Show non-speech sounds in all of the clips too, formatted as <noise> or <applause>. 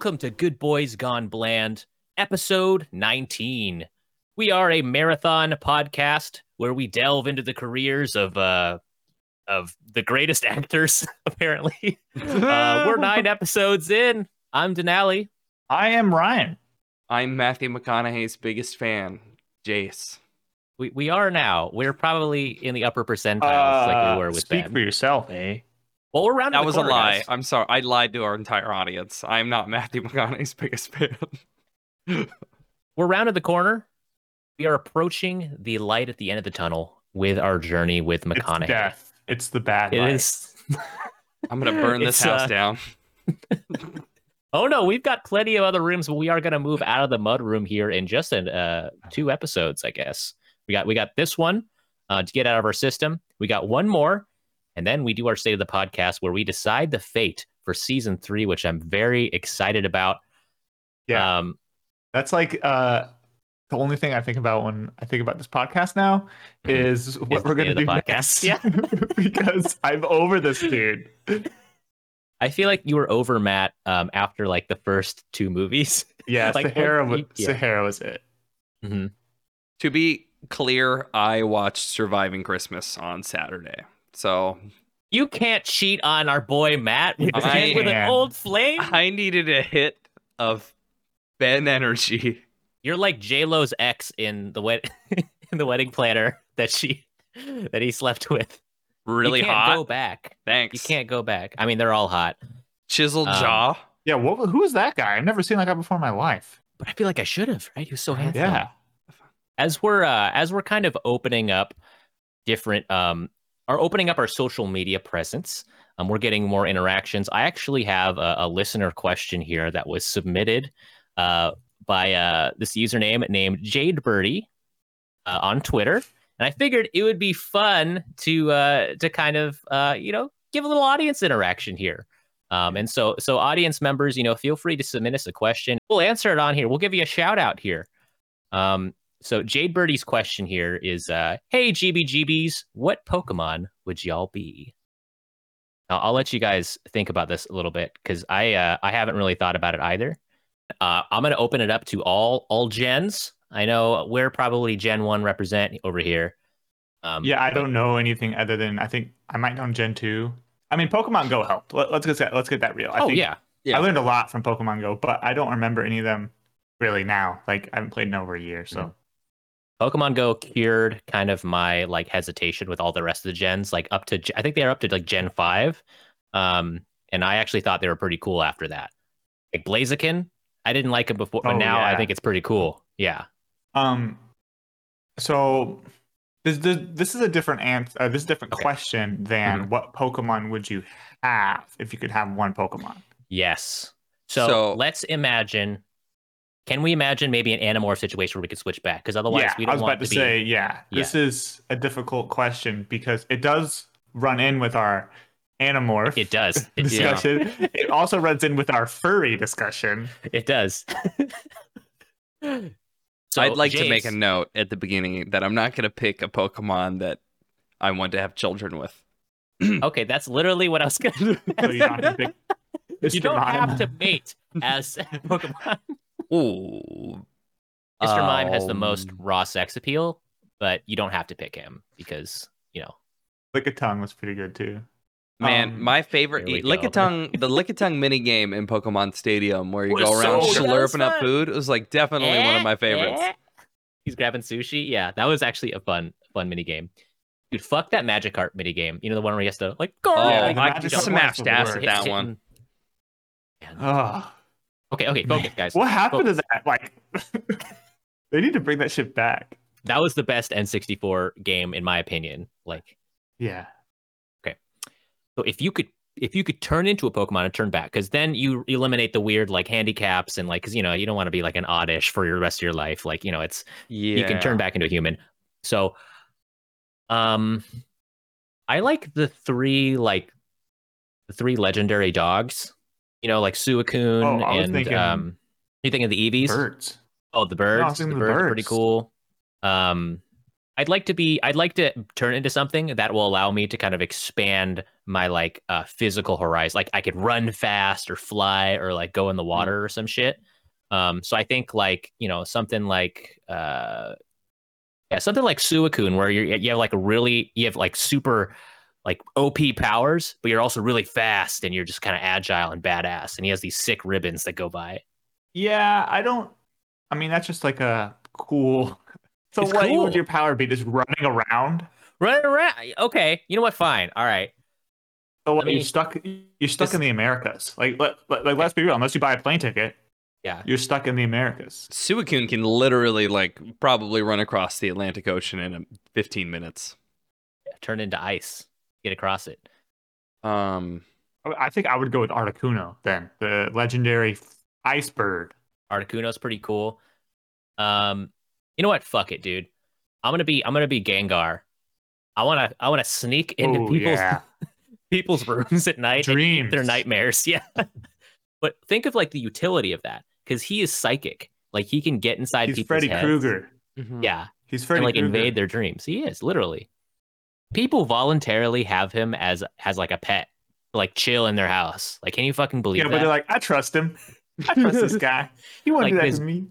welcome to Good Boys Gone Bland, episode 19. We are a marathon podcast where we delve into the careers of uh of the greatest <laughs> actors, apparently. Uh, we're <laughs> nine episodes in. I'm Denali. I am Ryan. I'm Matthew McConaughey's biggest fan, Jace. We we are now. We're probably in the upper percentiles like Uh, we were with speak Ben. for yourself, eh? Well, we're round That was a lie. I'm sorry. I lied to our entire audience. I'm not Matthew McConaughey's biggest fan. <laughs> We're rounded the corner. We are approaching the light at the end of the tunnel with our journey with It's McConaughey. death. It's the bad It life. is. I'm gonna burn this It's, house uh, down. <laughs> Oh no, we've got plenty of other rooms, but we are going to move out of the mud room here in just in uh, two episodes, I guess. We got we got this one uh, to get out of our system. We got one more, and then we do our state of the podcast where we decide the fate for season three, which I'm very excited about. Yeah. Um, That's like uh the only thing I think about when I think about this podcast now Mhm. is what Is we're gonna do of the next. podcast. Yeah. <laughs> <laughs> because I'm over this dude. I feel like you were over Matt um, after like the first two movies. <laughs> Yeah, Like, Sahara what- was yeah. Sahara was it. hmm To be clear, I watched Surviving Christmas on Saturday. So You can't cheat on our boy Matt with, I with an old flame. I needed a hit of Ben energy. You're like J Lo's ex in the wed- <laughs> in the wedding planner that she that he slept with. Really you can't hot. Go back. Thanks. You can't go back. I mean, they're all hot, Chiseled Um, jaw. Yeah, what who is that guy? I've never seen that guy before in my life. but I feel like I should have. Right? He was so handsome. Yeah. As we're uh, as we're kind of opening up different um, are opening up our social media presence. Um, we're getting more interactions. I actually have a, a listener question here that was submitted uh, by uh, this username named Jade Birdie uh, on Twitter, and I figured it would be fun to uh, to kind of uh, you know give a little audience interaction here. Um, and so so audience members, you know, feel free to submit us a question. We'll answer it on here. We'll give you a shout out here. Um, so Jade Birdie's question here is, uh, "Hey GBGBs, what Pokemon would y'all be?" Now, I'll let you guys think about this a little bit because I uh, I haven't really thought about it either. Uh, I'm gonna open it up to all all gens. I know we're probably Gen One represent over here. Um, Yeah, I don't know anything other than I think I might know Gen 2. I mean Pokemon Go helped. Let, let's get that let's get that real. I Oh think yeah, Yeah. I learned a lot from Pokemon Go, but I don't remember any of them really now. Like I haven't played in over a year, so Pokemon Go cured kind of my like hesitation with all the rest of the gens, like up to I think they are up to like Gen five, um, and I actually thought they were pretty cool after that. Like Blaziken, I didn't like him before, but Oh, now I think it's pretty cool. Yeah, Um, so this this, this is a different answer. Uh, this is a different Okay. question than what Pokemon would you have if you could have one Pokemon? yes. So, So- let's imagine. Can we imagine maybe an Animorph situation where we could switch back? Because otherwise, yeah, we I don't was want about to, to be. say, yeah, this is a difficult question because it does run in with our Animorph It does. It, Yeah. discussion. it also runs in with our furry discussion. it does. <laughs> so I'd like to make a note at the beginning that I'm not gonna pick a Pokemon that I want to have children with. <clears throat> Okay, that's literally what I was gonna. <laughs> So you don't have to <laughs> you don't have to mate as Pokemon. Ooh. Mr. Mime has the most Um, raw sex appeal, but you don't have to pick him because you know. Lickitung was pretty good too. Man, Um, my favorite there we Lickitung, <laughs> the Lick a Tongue mini game in Pokemon Stadium where you Was go around so good. That was slurping up food. It was like definitely one of my favorites. Eh, eh. He's grabbing sushi. Yeah, that was actually a fun, fun mini game. Dude, fuck that Magikarp mini game. You know the one where he has to like go. Oh, Yeah, the I Magikarp jump- smashed ass at that one. Ugh. Okay, okay, focus, guys. What happened Focus. to that? Like, <laughs> they need to bring that shit back. That was the best N64 game in my opinion. Like, Yeah. Okay. So if you could, if you could turn into a Pokemon and turn back, because then you eliminate the weird like handicaps and like, because you know you don't want to be like an oddish for your rest of your life. Like, you know, it's Yeah. you can turn back into a human. So, um, I like the three like the three legendary dogs. You know, like Suicune Oh, and thinking um, you thinking of the Eevees? Birds. Oh, the birds. the birds are pretty cool. Um, I'd like to be I'd like to turn into something that will allow me to kind of expand my like uh physical horizon. Like I could run fast or fly or like go in the water or some shit. Um so I think like, you know, something like uh yeah, something like Suicune where you you have like a really you have like super like OP powers, but you're also really fast and you're just kind of agile and badass. And he has these sick ribbons that go by. Yeah, I don't. I mean, that's just like a cool. <laughs> So It's what cool. would your power be? Just running around? Running around. Okay, you know what? Fine. All right. So what, mean, you're stuck. You're stuck this- in the Americas. Like, let, let, like, let's be real. Unless you buy a plane ticket, Yeah. you're stuck in the Americas. Suicune can literally like probably run across the Atlantic Ocean in um, 15 minutes. Turn into ice. Get across it. Um, I- I think I would go with Articuno then, the legendary ice bird. Articuno's pretty cool. Um, you know what? Fuck it, dude. I'm gonna be I'm gonna be Gengar. I wanna I wanna sneak into Ooh, people's yeah. <laughs> people's rooms at night and eat Dreams. their nightmares. <laughs> Yeah. but think of like the utility of that, because he is psychic. Like he can get inside He's people's Freddy heads. Krueger. Yeah. He's Freddy and like Krueger. invade their dreams. He is literally. People voluntarily have him as as like a pet, like chill in their house. Like, can you fucking believe that? Yeah, but they're like, I trust him. I trust this <laughs> guy. He won't Like do that to me.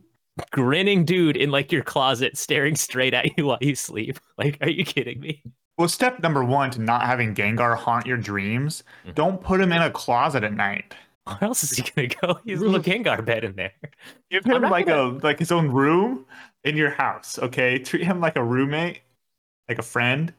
Grinning dude in like your closet, staring straight at you while you sleep. <laughs> Like, are you kidding me? Well, step number one to not having Gengar haunt your dreams: Mhm. don't put him in a closet at night. Where else is he gonna go? <laughs> He's a little Gengar bed in there. Give him like gonna- a like his own room in your house. Okay, treat him like a roommate, like a friend.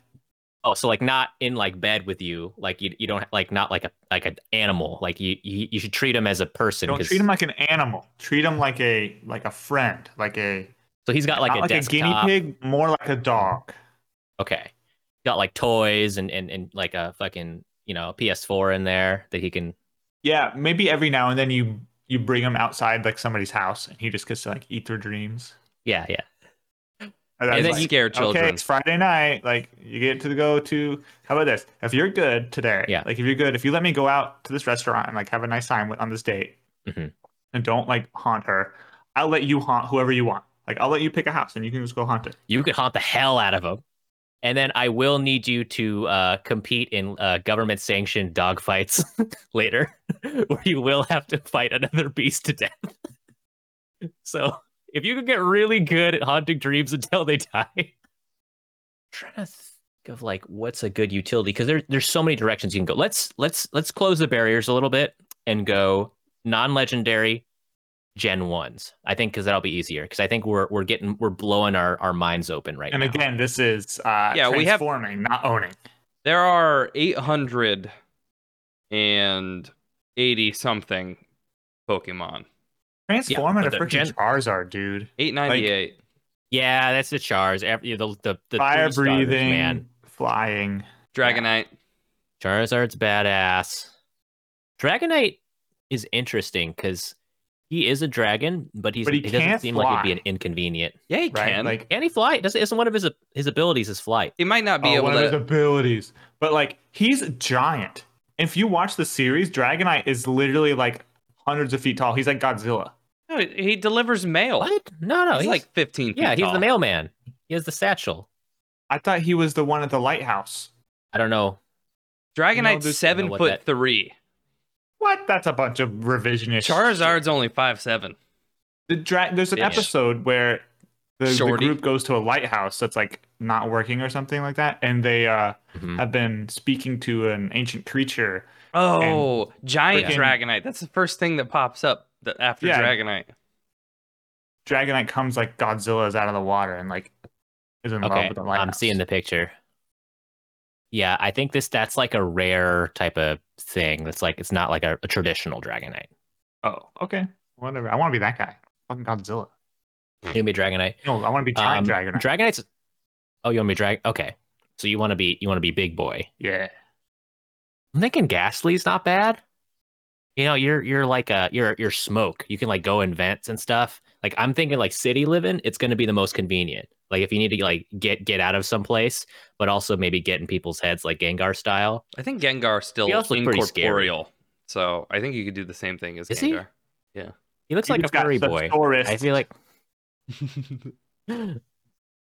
Oh, so like not in like bed with you. Like you, you don't like not like a like an animal. Like you, you, you should treat him as a person. Don't 'cause- treat him like an animal. Treat him like a like a friend, like a So he's got like a like a guinea pig, more like a dog. Okay. Got like toys and, and, and like a fucking, you know, PS4 in there that he can Yeah, maybe every now and then you you bring him outside like somebody's house, and he just gets to like eat their dreams. Yeah, yeah. And, that's then like, you- scare Okay, children. it's Friday night. Like you get to go to. How about this? If you're good today, Yeah. Like if you're good, if you let me go out to this restaurant and like have a nice time with, on this date, Mhm. and don't like haunt her, I'll let you haunt whoever you want. Like I'll let you pick a house and you can just go haunt it. You could haunt the hell out of them, And then I will need you to uh, compete in uh, government sanctioned dogfights <laughs> later, <laughs> where you will have to fight another beast to death. <laughs> so if you can get really good at haunting dreams until they die, trying to think of like what's a good utility because there, there's so many directions you can go. Let's let's let's close the barriers a little bit and go non-legendary gen ones. I think because that'll be easier because I think we're we're getting we're blowing our, our minds open right And now. And again, this is uh, Yeah, we have- transforming, not owning. there are 880 something Pokemon. Transforming but a the freaking gen- Charizard, dude. 898. Yeah, that's the Chars. Every, the the, the Fire three starters, breathing, man. flying. Dragonite. Charizard's badass. Dragonite is interesting because he is a dragon, but he's But he he doesn't can't seem like he'd be an inconvenient. Yeah, he Right? can. Like Can he fly? Doesn't isn't one of his his abilities is flight? he might not be oh, able one of his abilities. But like he's giant. If you watch the series, Dragonite is literally like hundreds of feet tall. He's like Godzilla. No, he delivers mail. What? No, no, he's, he's, like 15 feet yeah, he's tall. the mailman. He has the satchel. I thought he was the one at the lighthouse. I don't know. Dragonite's this- seven know foot that- three. What? That's a bunch of revisionist. Charizard's only five seven. The dra- There's an Yeah. episode where the, the group goes to a lighthouse that's like not working or something like that, and they uh, Mhm. have been speaking to an ancient creature. Oh, giant freaking- Dragonite. That's the first thing that pops up that after Yeah. Dragonite. Dragonite comes like Godzilla's out of the water and like is in love with the lighthouse. I'm seeing the picture. Yeah, I think this that's like a rare type of thing. That's like it's not like a, a traditional Dragonite. Oh, okay. Whatever. I want to be that guy. Fucking Godzilla. You gonna be Dragonite. No, I want to be Giant Um, Dragonite. Dragonite's. Oh, you want to be drag? Okay, so you want to be you want to be big boy. yeah. I'm thinking Gastly's not bad. You know, you're you're like a you're you're smoke. You can like go in vents and stuff. Like I'm thinking like city living, it's gonna be the most convenient. Like if you need to like get get out of some place, but also maybe get in people's heads like Gengar style. I think Gengar still He also looks pretty scary. incorporeal. So I think you could do the same thing as Is he? Yeah. He looks like a He's furry boy. sore. I feel like <laughs>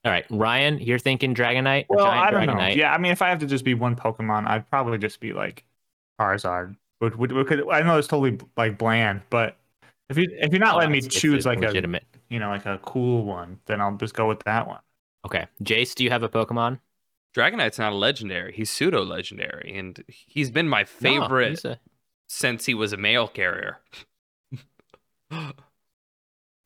All right, Ryan, you're thinking Dragonite? Well, giant I don't know. Yeah, I mean, if I have to just be one Pokemon, I'd probably just be like Charizard. Would, would, would, I know it's totally like bland, but if you if you're not Oh, letting me it's- it's choose a like a legitimate. you know like a cool one, then I'll just go with that one. Okay, Jace, do you have a Pokemon? Dragonite's not a legendary. He's pseudo legendary, and he's been my favorite he's a- since he was a mail carrier. <laughs>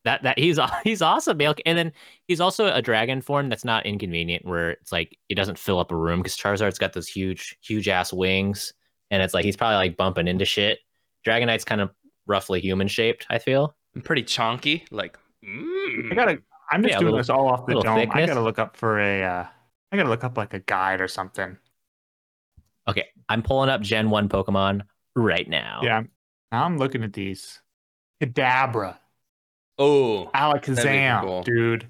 that that he's <laughs> he's awesome, Milk. And then he's also a dragon form that's not inconvenient, where it's like it doesn't fill up a room because Charizard's got those huge, huge ass wings, and it's like he's probably like bumping into shit. Dragonite's kind of roughly human shaped. I feel. I'm pretty chonky. Like, mm. I gotta. I'm just Yeah, doing little- this all off the little dome. I gotta look up for a. Uh, I gotta look up like a guide or something. Okay, I'm pulling up Gen One Pokemon right now. Yeah. Now I'm looking at these. Kadabra, oh, Alakazam, cool. dude.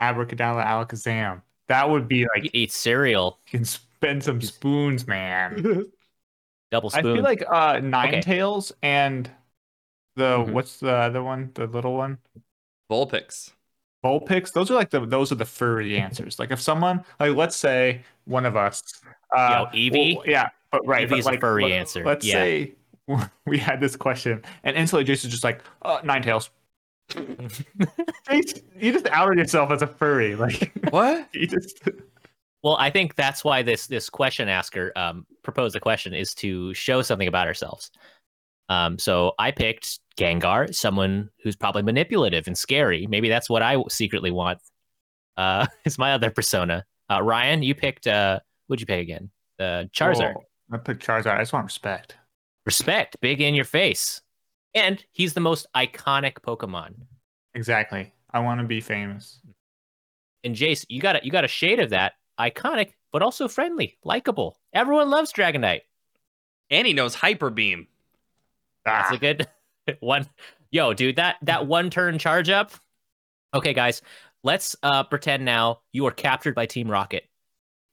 Abracadabra, Alakazam. That would be like He eats cereal, you can spend some spoons, man. <laughs> double I spoon. feel like uh Nine Okay. Tails and the Mhm. what's the other one? The little one? Vulpix. Vulpix. Those are like the those are the furry answers. Like if someone like let's say one of us uh Yo, Eevee? well, yeah, but right, Eevee's but a like, furry let- answer, Let's yeah. say <laughs> we had this question and instantly Jason's just like, uh, Ninetales. <laughs> You just outed yourself as a furry. Like What? <laughs> you just Well, I think that's why this this question asker um, proposed the question is to show something about ourselves. Um, so I picked Gengar, someone who's probably manipulative and scary. Maybe that's what I secretly want. Uh, <laughs> is my other persona. Uh, Ryan, you picked. Uh, what'd you pick again? Uh, Charizard. I picked Charizard. I just want respect. Respect, big in your face, and he's the most iconic Pokemon. Exactly. I want to be famous. And Jace, you got a, you got a shade of that, iconic, but also friendly, likable. Everyone loves Dragonite. And he knows Hyper Beam. That's Ah, a good <laughs> one. Yo, dude, that that one turn charge up. Okay, guys, let's uh pretend now you are captured by Team Rocket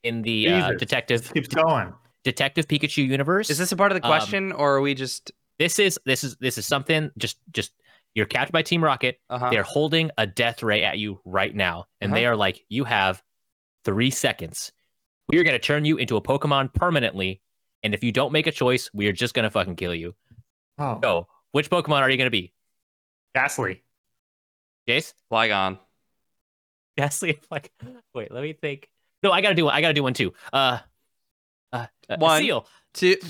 in the uh, detective keeps going. detective Pikachu universe. Is this a part of the Um, question, or are we just? this is this is this is something just just you're captured by Team Rocket. Uh-huh. They're holding a death ray at you right now, and they are like, you have three seconds. We are gonna turn you into a Pokemon permanently, and if you don't make a choice, we are just gonna fucking kill you. Oh, So, which Pokemon are you gonna be? Gastly. Jace? Flygon. Gastly. <laughs> Like, wait, let me think. No, I gotta do one. I gotta do one too. Uh, uh, uh One. seal. Two. <laughs>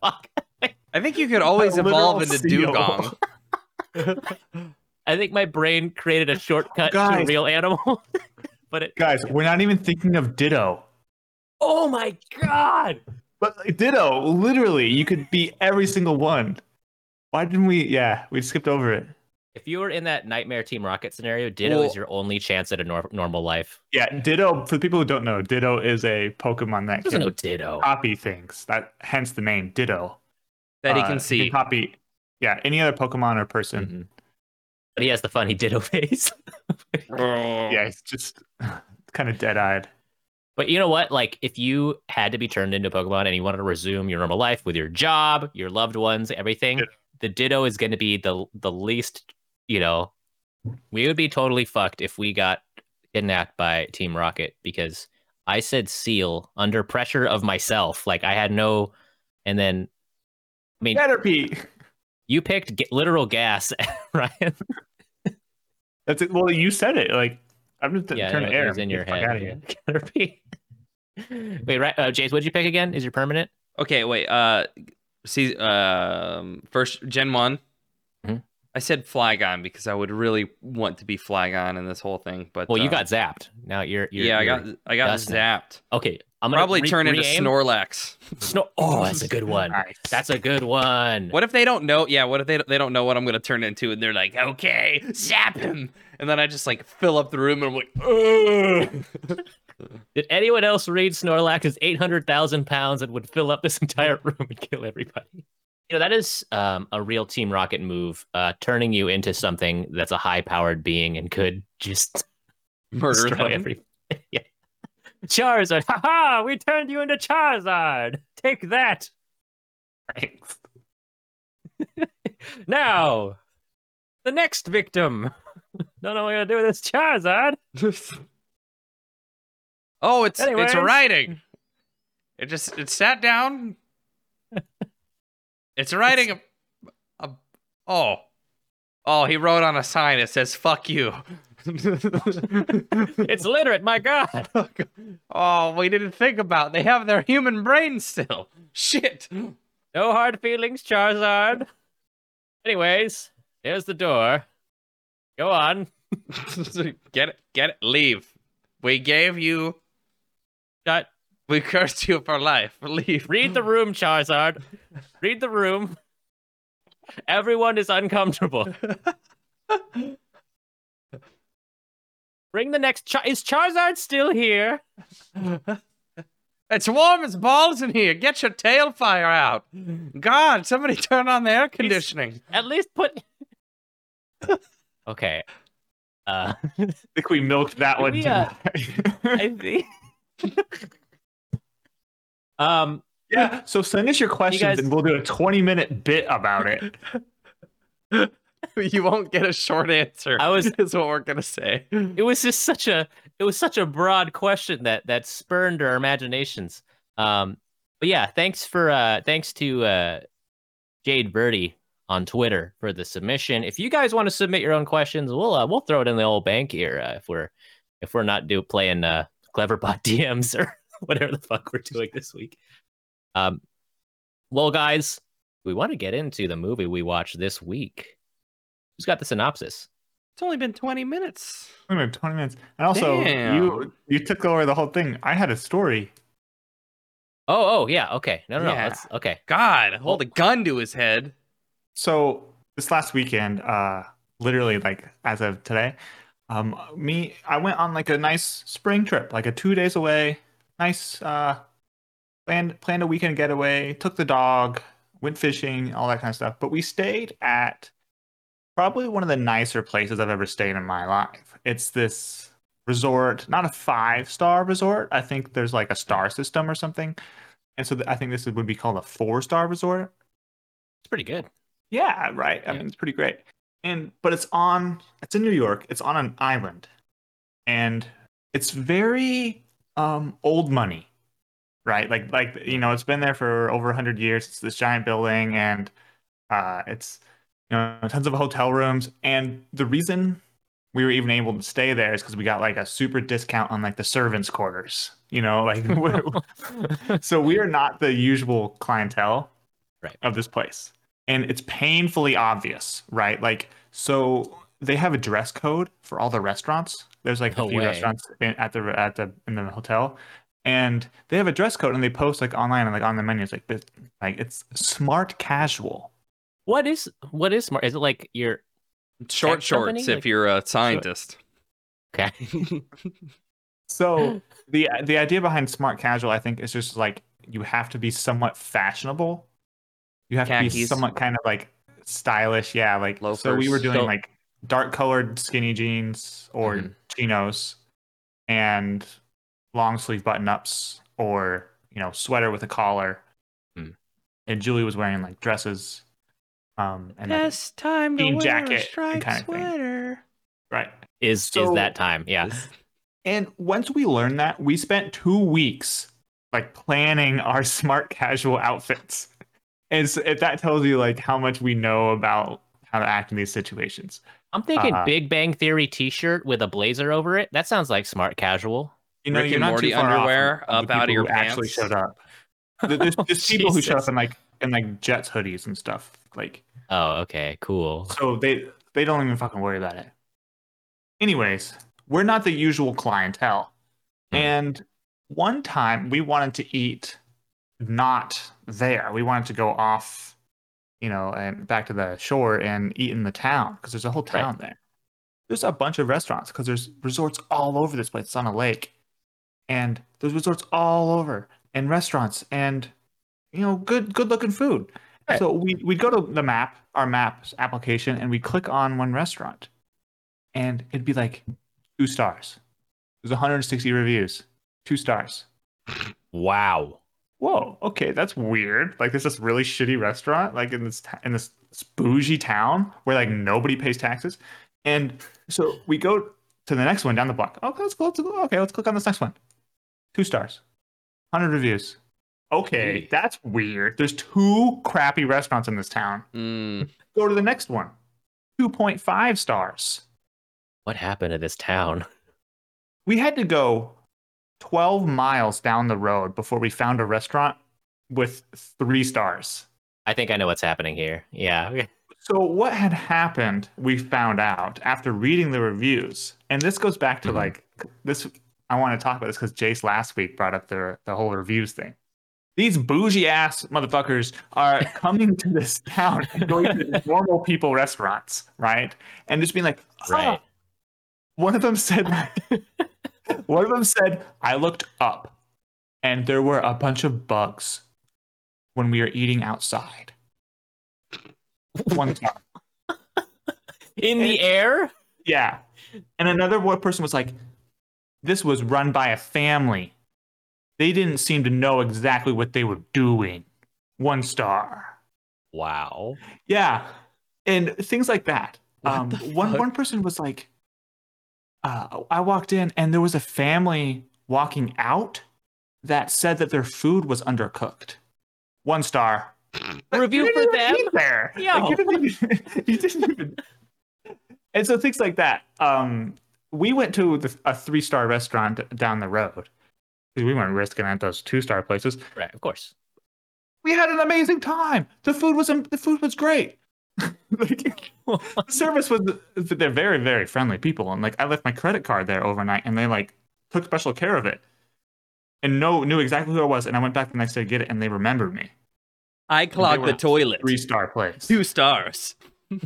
Fuck. I think you could always evolve into seal. Dewgong. <laughs> I think my brain created a shortcut to a real animal, <laughs> but it. Guys, we're not even thinking of Ditto. Oh my god! But like, Ditto, literally, you could be every single one. Why didn't we? Yeah, we skipped over it. If you were in that Nightmare Team Rocket scenario, Ditto Well- is your only chance at a nor- normal life. Yeah, Ditto. For the people who don't know, Ditto is a Pokemon that Doesn't can know Ditto. copy things. That hence the name Ditto. that he Uh, can see. copy. Yeah, any other Pokemon or person. Mhm. But he has the funny Ditto <laughs> face. Oh. Yeah, he's just <laughs> kind of dead-eyed. But you know what? Like, if you had to be turned into a Pokemon and you wanted to resume your normal life with your job, your loved ones, everything, Yeah. the Ditto is going to be the the least. You know, we would be totally fucked if we got kidnapped by Team Rocket because I said seal under pressure of myself. Like I had no, and then I mean, Caterpie. You picked ga- literal gas, <laughs> Ryan. That's it. Well, you said it. Like I'm just yeah, trying it to air. was in your Get the fuck outta head. here. <laughs> Caterpie. Wait, right, uh, Jace, what did you pick again? Is your permanent? Okay, wait. Uh, see, um, first Gen one. Mhm. I said Flygon because I would really want to be Flygon in this whole thing, but Well, you uh, got zapped. Now you're, you're yeah, I you're- got I got dusting. zapped. Okay, I'm gonna Probably re- turn into re-aim. Snorlax. Snor- oh, that's a good one. Nice. That's a good one. What if they don't know? Yeah, what if they they don't know what I'm gonna turn into, and they're like, okay, zap him, and then I just like fill up the room, and I'm like, Did anyone else read Snorlax is 800,000 pounds and would fill up this <laughs> entire room and kill everybody? You know, that is um, a real Team Rocket move, uh, turning you into something that's a high powered being and could just murder <laughs> destroy them. every. <laughs> yeah. Charizard, haha, we turned you into Charizard. Take that. Thanks. <laughs> Now, the next victim. <laughs> Don't know what I'm gonna do with this Charizard. <laughs> oh, it's Anyways. it's writing. It just it sat down. It's writing a, a oh oh he wrote on a sign. It says "fuck you." It's literate, my god. <laughs> oh, we didn't think about. They have their human brain still. Shit. No hard feelings, Charizard. Anyways, here's the door. Go on. <laughs> get it, get it, leave. We gave you. Shut. We cursed you for life. Leave. Read the room, Charizard. Read the room. Everyone is uncomfortable. <laughs> Bring the next. Char- is Charizard still here? <laughs> It's warm as balls in here. Get your tail fire out. God, somebody <laughs> turn on the air conditioning. At least put. <laughs> okay. Uh, I think we milked that one. We, uh, I think. um. yeah. So send us your questions guys- and we'll do a 20 minute bit about it. <laughs> You won't get a short answer. I was- <laughs> is what we're gonna say. it was just such a it was such a broad question that that spurned our imaginations um but yeah thanks for uh thanks to uh jade birdie on twitter for the submission if you guys want to submit your own questions we'll uh, we'll throw it in the old bank here uh, if we're if we're not do playing uh cleverbot <laughs> dms or whatever the fuck we're doing this week um well guys we want to get into the movie we watched this week who's got the synopsis It's only been 20 minutes. Wait a minute, 20 minutes. And also, Damn. you you took over the whole thing. I had a story. oh oh yeah okay no no no Yeah. let's okay God, hold a gun to his head. So this last weekend, uh, literally like as of today, um, me, I went on like a nice spring trip, like a two days away, nice, uh, planned planned a weekend getaway, took the dog, went fishing, all that kind of stuff. But we stayed at probably one of the nicer places I've ever stayed in my life. It's this resort, not a five star resort. I think there's like a star system or something. And so th- I think this would be called a four star resort. it's pretty good Yeah, right. I Yeah. mean, it's pretty great. And but it's on it's in New York. It's on an island. And it's very um old money. Right? Like like you know, it's been there for over 100 years. It's this giant building and uh it's you know, tons of hotel rooms and the reason we were even able to stay there is cuz we got like a super discount on like the servants quarters. You know, like <laughs> so we are not the usual clientele Right. of this place and it's painfully obvious right like so they have a dress code for all the restaurants there's like No a few way. restaurants in, at the at the in the hotel and they have a dress code and they post like online and like on the menu it's like this- like it's smart casual What is what is smart? Is it like your Short Tech company? shorts Like- if you're a scientist. okay? <laughs> so <laughs> the the idea behind smart casual i think is just like you have to be somewhat fashionable you have to be somewhat kind of like stylish yeah like so we were doing So- like dark colored skinny jeans or Mhm. chinos and long sleeve button ups or you know sweater with a collar Hmm. and julie was wearing like dresses um and like, Best time to wear jacket a and striped kind of thing. sweater. right Is So- is that time? Yeah. And once we learned that, we spent two weeks like planning our <laughs> smart casual outfits. And so if that tells you like how much we know about how to act in these situations. I'm thinking Uh, Big Bang Theory T-shirt with a blazer over it. That sounds like smart casual. You know, Rick you're and not Morty too far off underwear from up the out of people your who actually showed up. There- There's, there's <laughs> people who showed Jesus. up in like in like Jets hoodies and stuff. Like Oh, okay, cool. so they they don't even fucking worry about it. Anyways, we're not the usual clientele. Hmm. And one time we wanted to eat not there. We wanted to go off, you know, and back to the shore and eat in the town because there's a whole Right. town there. There's a bunch of restaurants because there's resorts all over this place. It's on a lake. And there's resorts all over and restaurants and you know, good good looking food. Right. So we we'd go to the map, our maps application, and we click on one restaurant. And it'd be like two stars. There's 160 reviews. Two stars. Wow. Whoa, okay, that's weird. Like there's this really shitty restaurant, like in this in this bougie town where like nobody pays taxes. And so we go to the next one down the block. Oh, let's go. Let's go. Okay, let's click on this next one. Two stars, hundred reviews. Okay, Jeez. that's weird. There's two crappy restaurants in this town. Mm. Go to the next one. 2.5 stars. What happened to this town? <laughs> We had to go 12 miles down the road before we found a restaurant with three stars. I think I know what's happening here. Yeah. So, what had happened, we found out after reading the reviews, and this goes back to Mhm. like this. I want to talk about this because Jace last week brought up the, the whole reviews thing. These bougie ass motherfuckers are <laughs> coming to this town and going to normal people restaurants, right? And just being like, "Ah." Right. One of them said, <laughs> one of them said, I looked up and there were a bunch of bugs when we were eating outside. One time. <laughs> In the air? Yeah. And another one person was like, this was run by a family. They didn't seem to know exactly what they were doing. One star. Wow. Yeah. And things like that. Um, one one person was like, uh, I walked in and there was a family walking out that said that their food was undercooked. One star. <laughs> Review for didn't them? even There. Yo. Like, you, didn't even, <laughs> you didn't even. And so things like that. Um, we went to the, a three star restaurant down the road. We weren't risking at those two star places. Right, of course. We had an amazing time. The food was the food was great. <laughs> like, <laughs> the service was they're very very friendly people and like I left my credit card there overnight and they like took special care of it and know knew exactly who I was and I went back the next day to get it and they remembered me. I clogged the toilet. Three star place. Two stars.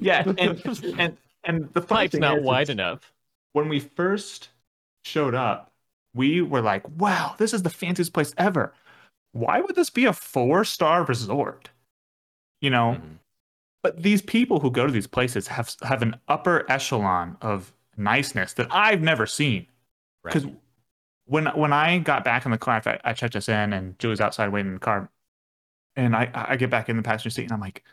Yeah, and <laughs> and and the Pipe's not wide enough. When we first showed up, we were like, "Wow, this is the fanciest place ever." Why would this be a four star resort? You know, Mhm. but these people who go to these places have have an upper echelon of niceness that I've never seen. Right. Because when when I got back in the car, I, I checked us in, and Julie's outside waiting in the car, and I I get back in the passenger seat, and I'm like,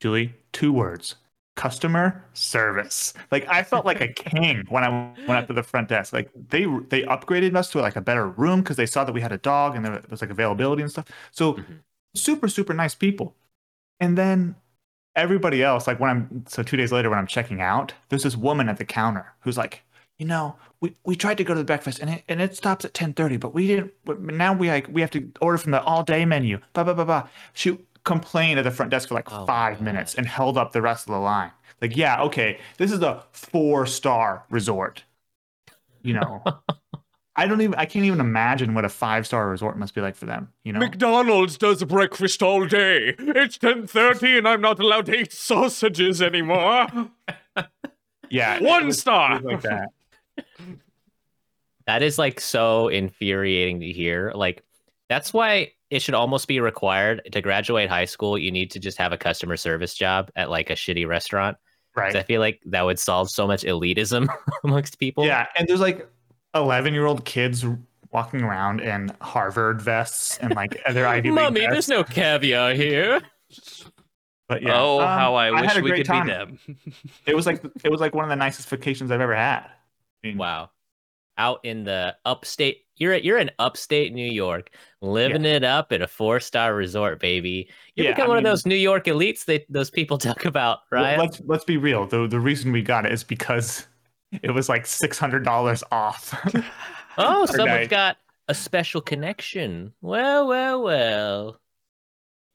Julie, two words. Customer service. Like I felt like a <laughs> king when I went up to the front desk. Like they they upgraded us to like a better room because they saw that we had a dog and there was like availability and stuff. So Mhm. super super nice people. And then everybody else, like when I'm so two days later when I'm checking out, there's this woman at the counter who's like, you know, we, we tried to go to the breakfast and it and it stops at 10:30, but we didn't. But now we like we have to order from the all day menu. Blah blah blah blah. She complained at the front desk for like Oh my five God. minutes and held up the rest of the line. Like, yeah, okay, this is a four star resort. You know, <laughs> I don't even I can't even imagine what a five star resort must be like for them. You know, McDonald's does breakfast all day. It's 10:30 and I'm not allowed to eat sausages anymore. <laughs> yeah, One was- star. like that. That is like so infuriating to hear. Like that's why it should almost be required to graduate high school. You need to just have a customer service job at like a shitty restaurant. Right. I feel like that would solve so much elitism <laughs> amongst people. Yeah, and there's like 11 year old kids walking around in Harvard vests and like other Ivy League Mommy, vests. there's no caviar here. But yeah, oh, um, how I wish we could time. be them. <laughs> It was like it was like one of the nicest vacations I've ever had. I mean, Wow. Out in the upstate, you're you're in upstate New York, living it up at a four star resort, baby. You Yeah, become I one mean- of those New York elites that those people <laughs> talk about, Well, right? Let's let's be real. The the reason we got it is because it was like six hundred dollars off. <laughs> Oh, <laughs> someone's night. got a special connection. Well, well, well.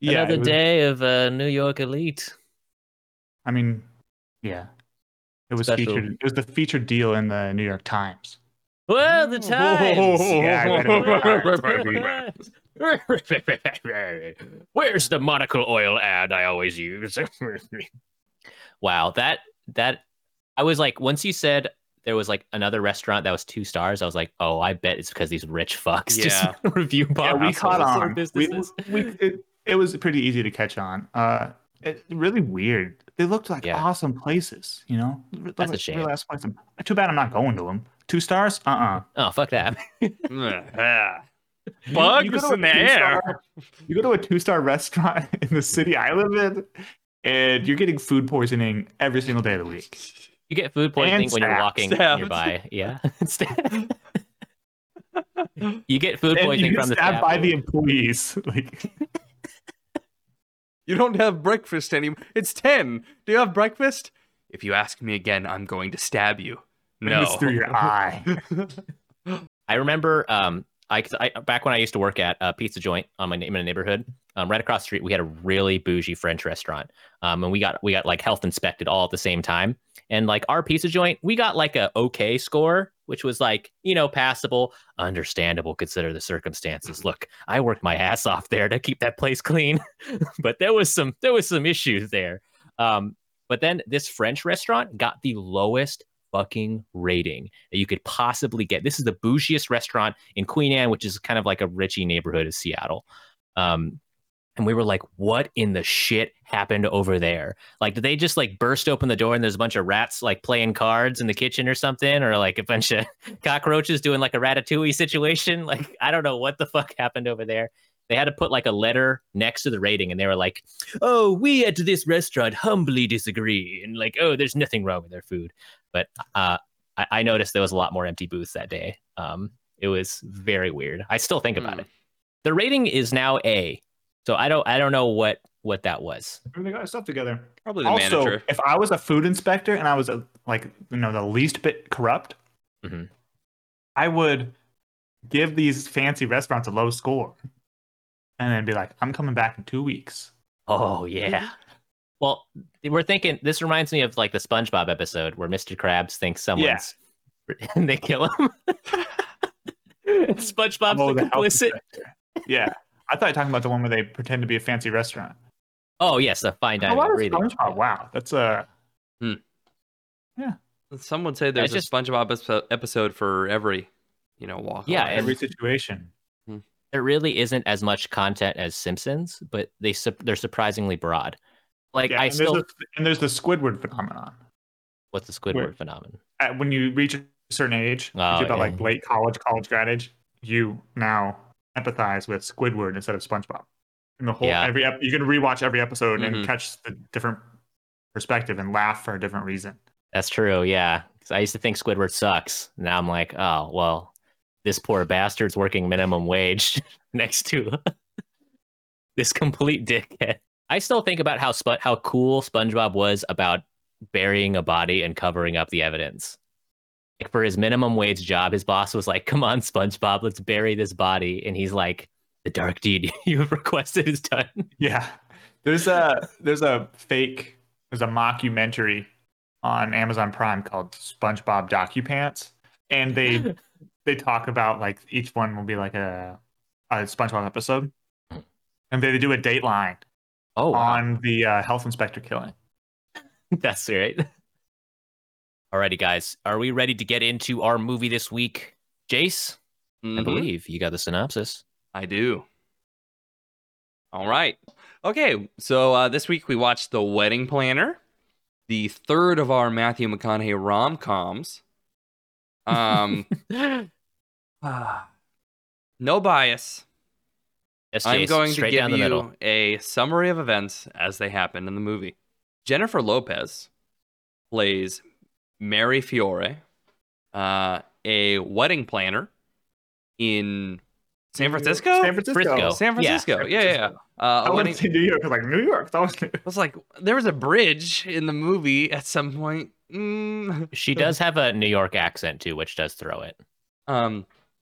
yeah, Another was- day of uh, New York elite. I mean, yeah, it was Special. featured. It was the featured deal in the New York Times. Well, the times. <laughs> Yeah, <laughs> Where's the monocle oil ad I always use? <laughs> wow, that that I was like, once you said there was like another restaurant that was two stars, I was like, oh, I bet it's because these rich fucks Yeah. just review Yeah, we caught on on. We, we, it, it was pretty easy to catch on. Uh, it, really weird. They looked like Yeah. awesome places. You know, They That's a shame. Really nice places. Too bad I'm not going to them. Two stars? Uh uh Oh, fuck that. <laughs> Bugs go to in the air. two-star- You go to a two star restaurant <laughs> in the city I live in, and you're getting food poisoning every single day of the week. You get food poisoning And when you're walking Stabbed. nearby. Yeah. <laughs> You get food And poisoning you get from the staff by the employees. Like You don't have breakfast anymore. It's 10. Do you have breakfast? If you ask me again, I'm going to stab you. No. it's through your eye. <laughs> I remember um I, 'cause I back when I used to work at a pizza joint on my in my neighborhood, um, right across the street, we had a really bougie French restaurant. Um, and we got we got like health inspected all at the same time. And like our pizza joint, we got like a okay score, which was like, you know, passable, understandable, consider the circumstances. Look, I worked my ass off there to keep that place clean. <laughs> but there was some there was some issues there. Um, but then this French restaurant got the lowest fucking rating that you could possibly get. This is the bougiest restaurant in Queen Anne, which is kind of like a richy neighborhood of Seattle. Um, and we were like, what in the shit happened over there? Like, did they just like burst open the door and there's a bunch of rats like playing cards in the kitchen or something? Or like a bunch of <laughs> cockroaches doing like a ratatouille situation? <laughs> Like, I don't know what the fuck happened over there. They had to put like a letter next to the rating and they were like, oh, we at this restaurant humbly disagree. And like, oh, there's nothing wrong with their food. But uh, I, I noticed there was a lot more empty booths that day. Um, it was very weird. I still think about Hmm. it. The rating is now A, so I don't I don't know what what that was. they got stuff together. Probably the also, manager. if I was a food inspector and I was a, like you know the least bit corrupt, Mhm. I would give these fancy restaurants a low score, and then be like, "I'm coming back in two weeks." Oh yeah. Well, we're thinking. This reminds me of like the SpongeBob episode where Mr. Krabs thinks someone's <laughs> and they kill him. <laughs> SpongeBob's Oh, the the complicit. Yeah, I thought you were talking about the one where they pretend to be a fancy restaurant. Oh yes, a fine Oh, dining. wow. SpongeBob. Wow, that's a. uh, Some would say there's just- a SpongeBob episode for every, you know, walk. Yeah, life. every situation. there really isn't as much content as Simpsons, but they sup- they're surprisingly broad. Like Yeah, I and, still, there's a, and there's the Squidward phenomenon. what's the Squidward where- phenomenon? At, when you reach a certain age, Oh, usually about yeah. like late college, college grad age, you now empathize with Squidward instead of SpongeBob. And the whole Yeah. every ep- you can rewatch every episode Mhm. and catch the different perspective and laugh for a different reason. That's true. Yeah, 'Cause I used to think Squidward sucks. Now I'm like, oh well, this poor bastard's working minimum wage <laughs> next to <laughs> this complete dickhead. I still think about how Sp- how cool SpongeBob was about burying a body and covering up the evidence. Like for his minimum wage job, his boss was like, "Come on, SpongeBob, let's bury this body," and he's like, "The dark deed <laughs> you have requested is done." Yeah, there's a there's a fake there's a mockumentary on Amazon Prime called SpongeBob DocuPants, and they <laughs> they talk about like each one will be like a a SpongeBob episode, and they do a dateline Oh, wow. on the uh, health inspector killing. <laughs> That's right. Alrighty, guys. Are we ready to get into our movie this week? Jace, I Mhm. believe you got the synopsis. I do. All right. Okay. So uh, this week we watched The Wedding Planner, the third of our Matthew McConaughey rom coms. Um, uh, <laughs> <sighs> no bias. Yes, I'm Jace, going to straight give down the middle. you a summary of events as they happened in the movie. Jennifer Lopez plays Mary Fiore, uh, a wedding planner in San Francisco. San Francisco. Frisco. San Francisco. San yeah, yeah, yeah. Francisco. Uh, I a want wedding- to say New York. I was like New York. That was I was like, there was a bridge in the movie at some point. Mm. She does have a New York accent too, which does throw it. Um,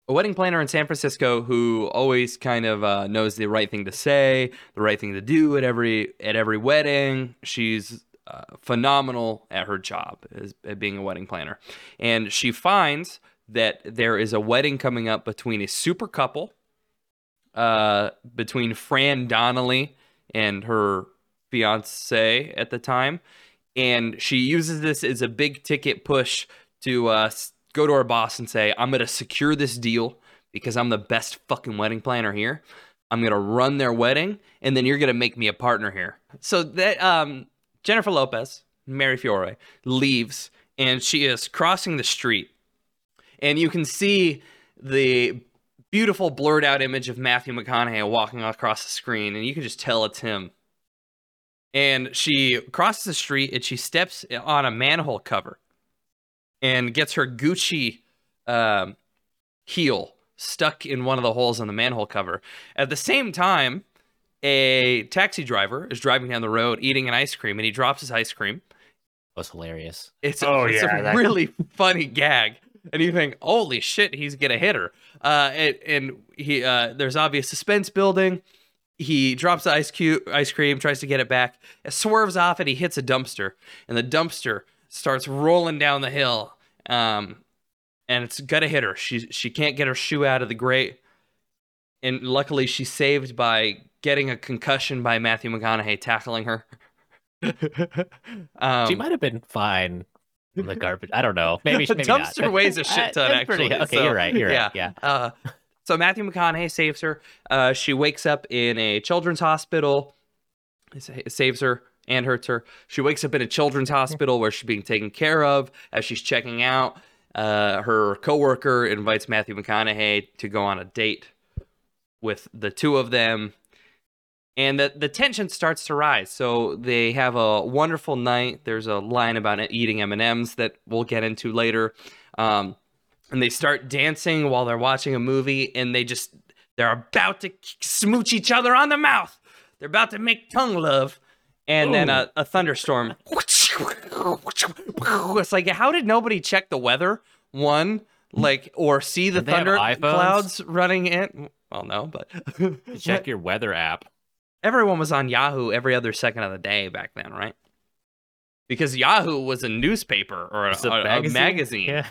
a wedding planner in San Francisco who always kind of uh, knows the right thing to say, the right thing to do at every at every wedding. She's uh, phenomenal at her job as at being a wedding planner, and she finds that there is a wedding coming up between a super couple, uh, between Fran Donnelly and her fiance at the time, and she uses this as a big ticket push to uh, go to our boss and say, "I'm gonna secure this deal because I'm the best fucking wedding planner here. I'm gonna run their wedding, and then you're gonna make me a partner here." So that um, Jennifer Lopez, Mary Fiore, leaves, and she is crossing the street, and you can see the beautiful blurred out image of Matthew McConaughey walking across the screen, and you can just tell it's him. And she crosses the street and she steps on a manhole cover. And gets her Gucci um, heel stuck in one of the holes in the manhole cover. At the same time, a taxi driver is driving down the road eating an ice cream and he drops his ice cream. was hilarious. It's, Oh, it's yeah, a that- really funny gag. And you think, holy shit, he's gonna hit her. Uh, and, and he uh, there's obvious suspense building. He drops the ice cube, ice cream, tries to get it back. It swerves off and he hits a dumpster. And the dumpster starts rolling down the hill. Um, and it's gonna hit her. She she can't get her shoe out of the grate. And luckily, she's saved by getting a concussion by Matthew McConaughey tackling her. <laughs> um, she might have been fine. from The garbage. I don't know. Maybe <laughs> maybe dumpster not. <laughs> weighs a shit ton. That's pretty- actually, okay, so, you're right. You're yeah. right. Yeah. Uh, so Matthew McConaughey saves her. Uh, she wakes up in a children's hospital. It sa- it saves her and hurts her. She wakes up in a children's hospital where she's being taken care of. As she's checking out, uh, her coworker invites Matthew McConaughey to go on a date with the two of them. And the, the tension starts to rise. So they have a wonderful night. There's a line about eating M&Ms that we'll get into later. Um, and they start dancing while they're watching a movie and they just they're about to smooch each other on the mouth they're about to make tongue love and then a, a thunderstorm it's like how did nobody check the weather one like or see the thunder clouds running in well no but Check your weather app. everyone was on yahoo every other second of the day back then right because yahoo was a newspaper or a, a a- magazine? magazine Yeah.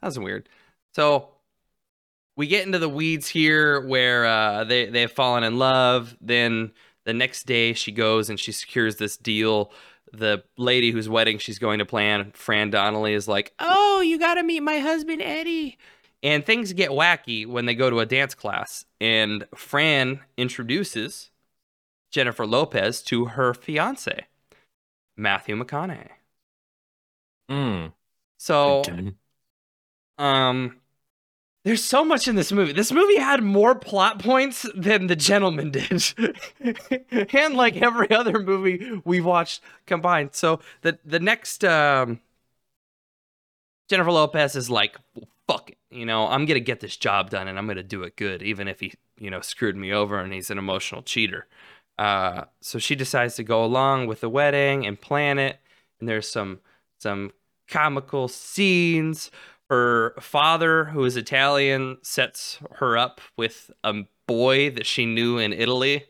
that was weird. So we get into the weeds here where uh, they they have fallen in love. Then the next day she goes and she secures this deal. The lady whose wedding she's going to plan, Fran Donnelly, is like, "Oh, you got to meet my husband Eddie." And things get wacky when they go to a dance class, and Fran introduces Jennifer Lopez to her fiance, Matthew McConaughey. Mm. So Um, there's so much in this movie. This movie had more plot points than The Gentleman did, <laughs> and like every other movie we watched combined. So the the next um, Jennifer Lopez is like, "Fuck it, you know, I'm gonna get this job done, and I'm gonna do it good, even if he, you know, screwed me over and he's an emotional cheater." Uh, so she decides to go along with the wedding and plan it, and there's some some comical scenes her father, who is Italian, sets her up with a boy that she knew in Italy.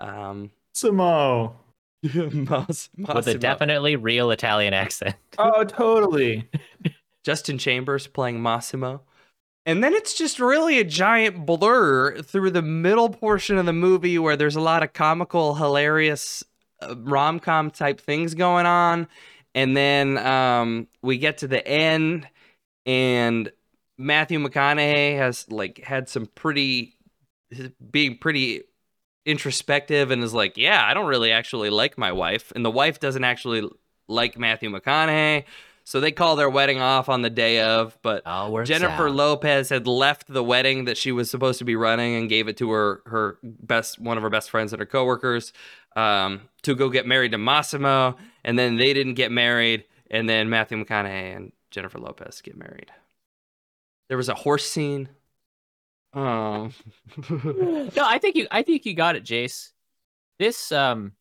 Um, Samo. <laughs> Mas- With a Massimo. definitely real Italian accent. <laughs> Oh, totally. Justin Chambers playing Massimo. And then it's just really a giant blur through the middle portion of the movie where there's a lot of comical, hilarious uh, rom com type things going on. And then um, we get to the end, and Matthew McConaughey has like had some pretty, being pretty introspective and is like, yeah, I don't really actually like my wife. And the wife doesn't actually like Matthew McConaughey. So they call their wedding off on the day of, but Jennifer out. Lopez had left the wedding that she was supposed to be running and gave it to her her best one of her best friends and her coworkers um, to go get married to Massimo, and then they didn't get married, and then Matthew McConaughey and Jennifer Lopez get married. There was a horse scene. Oh, <laughs> no, I think you. I think you got it, Jace. This um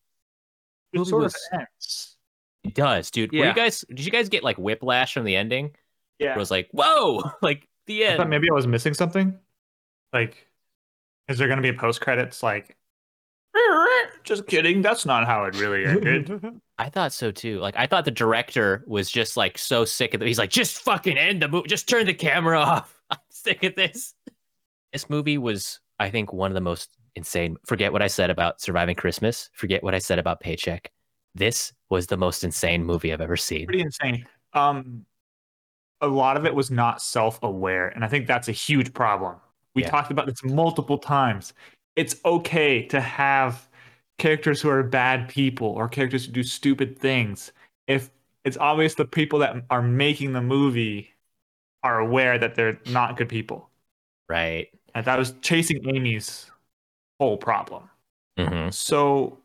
It Movie sort was- of ends. it does, dude. Were you guys? Did you guys get like whiplash from the ending? Yeah. It was like, whoa, <laughs> like the I end. thought maybe I was missing something. Like, is there going to be a post credits like? Just kidding. That's not how it really ended. <laughs> I thought so too. Like I thought the director was just like so sick of it. He's like, just fucking end the movie. Just turn the camera <laughs> off. I'm sick of this. This movie was, I think, one of the most insane. Forget what I said about surviving Christmas. Forget what I said about Paycheck. This was the most insane movie I've ever seen. Pretty insane. Um, a lot of it was not self-aware, and I think that's a huge problem. We Yeah. talked about this multiple times. It's okay to have characters who are bad people or characters who do stupid things if it's obvious the people that are making the movie are aware that they're not good people. Right. And that was chasing Amy's whole problem. hmm So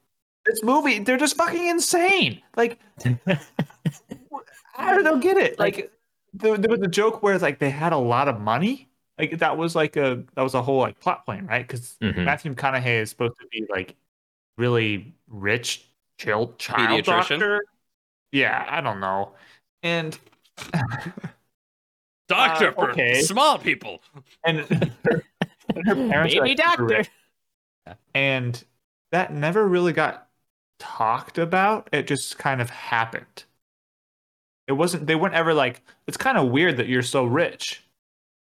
this movie, they're just fucking insane. Like <laughs> I don't get it. Like there, there was a joke where it's like they had a lot of money. Like that was like a that was a whole like plot point, right? Because Mhm. Matthew McConaughey is supposed to be like really rich, chill child Pediatrician? doctor. Yeah, I don't know. And <laughs> Doctor Uh, for okay. small people. and her, <laughs> and her parents are, Baby doctor. rich. and that never really got talked about. It just kind of happened. It wasn't. They weren't ever like. It's kind of weird that you're so rich.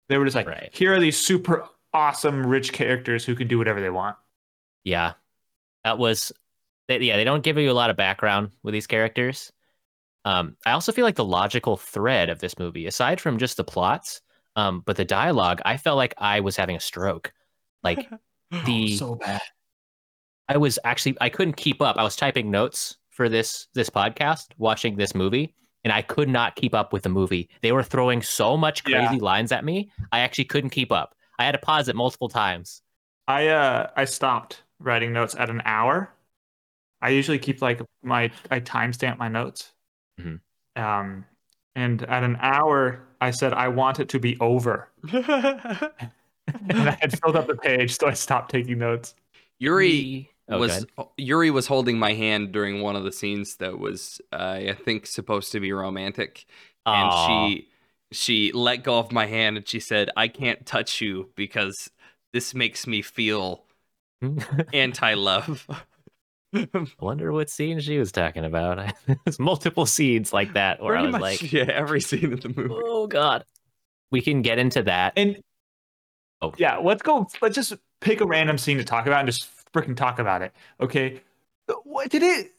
They were just like, Right. here are these super awesome rich characters who can do whatever they want. Yeah, that was. They, yeah, they don't give you a lot of background with these characters. Um, I also feel like the logical thread of this movie, aside from just the plots, um, but the dialogue, I felt like I was having a stroke. Like <laughs> the so bad. I was actually I couldn't keep up. I was typing notes for this this podcast, watching this movie, and I could not keep up with the movie. They were throwing so much Yeah. crazy lines at me. I actually couldn't keep up. I had to pause it multiple times. I uh I stopped writing notes at an hour. I usually keep like my I timestamp my notes. Mhm. Um and at an hour I said I want it to be over. <laughs> and I had filled up the page, so I stopped taking notes. Yuri Oh, was. Yuri was holding my hand during one of the scenes that was uh, I think supposed to be romantic, and Aw. she she let go of my hand and she said, "I can't touch you because this makes me feel <laughs> anti-love." <laughs> I wonder what scene she was talking about. <laughs> There's multiple scenes like that where I Pretty was much, like, yeah, every scene in the movie. "Oh God." We can get into that. And Oh. yeah, let's go. Let's just pick a random scene to talk about and just freaking talk about it. Okay. What did it?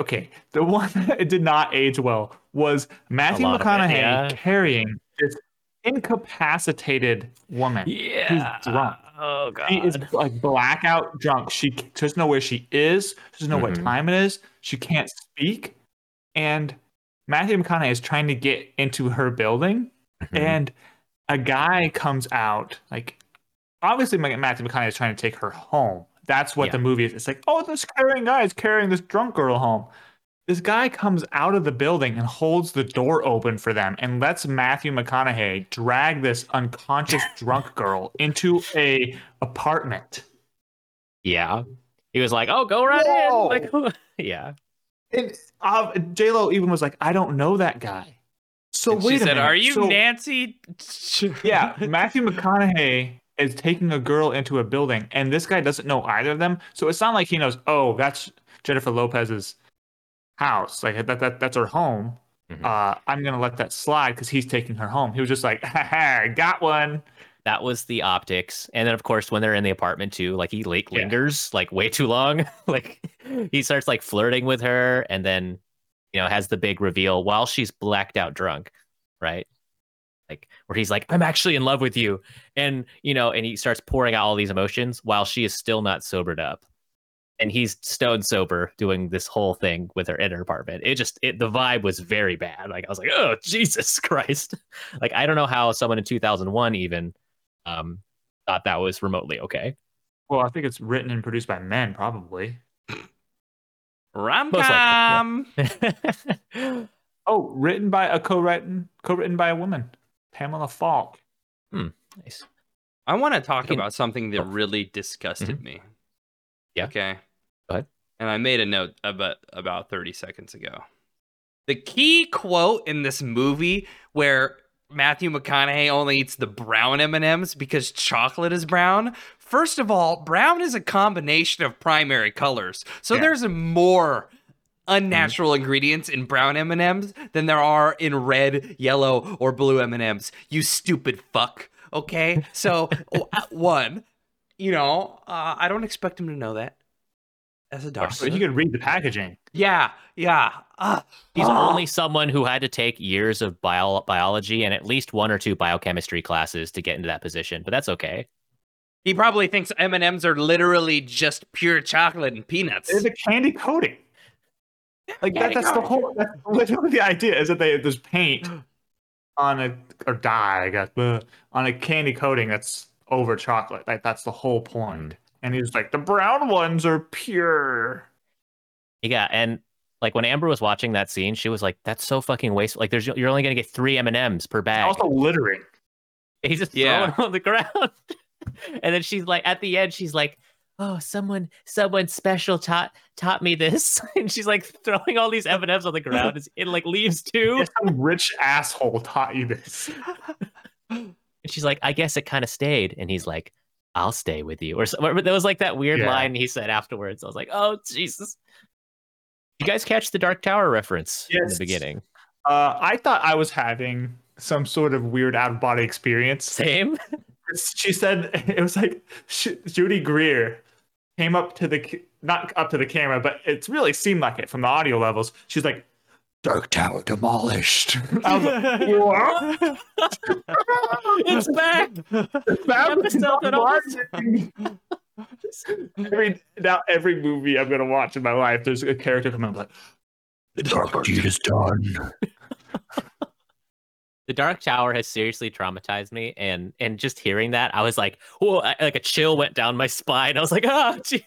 Okay, the one <laughs> that it did not age well was Matthew lot of it, McConaughey yeah. carrying this incapacitated woman. Yeah. drunk. Oh God. She is like blackout drunk. She doesn't know where she is. She doesn't know what Mhm. time it is. She can't speak. And Matthew McConaughey is trying to get into her building, Mhm. and a guy comes out. Like, obviously, Matthew McConaughey is trying to take her home. That's what Yeah. the movie is. It's like, oh, this carrying guy is carrying this drunk girl home. This guy comes out of the building and holds the door open for them and lets Matthew McConaughey drag this unconscious <laughs> drunk girl into a apartment. Yeah. He was like, "Oh, go right Whoa. in." Like, <laughs> yeah. And uh, J Lo even was like, "I don't know that guy." So And wait she a said, minute. "Are you So- Nancy?" <laughs> Yeah, Matthew McConaughey is taking a girl into a building, and this guy doesn't know either of them. So it's not like he knows. Oh, that's Jennifer Lopez's house. Like that, that that's her home. Mhm. Uh, I'm gonna let that slide because he's taking her home. He was just like, <laughs> "Ha ha, got one." That was the optics. And then of course when they're in the apartment too, like he like Yeah. lingers like way too long. <laughs> like he starts like flirting with her and then you know has the big reveal while she's blacked out drunk, right? Like where he's like, I'm actually in love with you. And you know, and he starts pouring out all these emotions while she is still not sobered up. And he's stone sober doing this whole thing with her in her apartment. It just it the vibe was very bad. Like I was like, oh <laughs> Jesus Christ. Like I don't know how someone in 2001 even um thought that was remotely okay. Well, I think it's written and produced by men, probably. Rom Most com. <laughs> <laughs> Oh, written by a co-written co-written by a woman, Pamela Falk. Hmm, nice. I want to talk can- about something that really disgusted mm-hmm. me. Yeah. Okay. Go ahead. And I made a note about about 30 seconds ago. The key quote in this movie where Matthew McConaughey only eats the brown M&Ms because chocolate is brown. First of all, brown is a combination of primary colors. So Yeah. there's more unnatural ingredients in brown M&Ms than there are in red, yellow, or blue M&Ms. You stupid fuck. Okay? So <laughs> uh, one, you know, uh, I don't expect him to know that. As a So doctor. he could read the packaging. Yeah, yeah. Uh, He's ah. only someone who had to take years of bio- biology and at least one or two biochemistry classes to get into that position, but that's okay. He probably thinks M&Ms are literally just pure chocolate and peanuts. There's a candy coating. Like that, that's the whole. That's literally the idea is that they there's paint on a or dye, I guess, but on a candy coating that's over chocolate. Like that's the whole point. And he's like, the brown ones are pure. Yeah, and Like when Amber was watching that scene, she was like, "That's so fucking wasteful. Like, there's you're only gonna get three M and M's per bag." Also littering. <laughs> He's just Yeah. throwing on the <laughs> ground. and then she's like, at the end, she's like, "Oh, someone, someone special taught taught me this." <laughs> and she's like throwing all these M and M's on the ground. It's- It like leaves too. Some rich asshole taught you this. <laughs> And she's like, "I guess it kind of stayed." And he's like, "I'll stay with you." Or so, or there was like that weird Yeah. line he said afterwards. I was like, "Oh Jesus." You guys catch the Dark Tower reference in the beginning? Uh, I thought I was having some sort of weird out of body experience. Same. <laughs> She said <laughs> it was like Sh- Judy Greer came up to the not up to the camera, but it really seemed like it from the audio levels. She's like, "Dark Tower demolished." <laughs> I was like, <laughs> "What?" it's back. Episode that every now every movie I'm gonna watch in my life, there's a character coming up like, "The dark deed is done." The Dark Tower has seriously traumatized me, and and just hearing that, I was like, "Whoa!" I, like a chill went down my spine. I was like, "Oh, <laughs> jeez."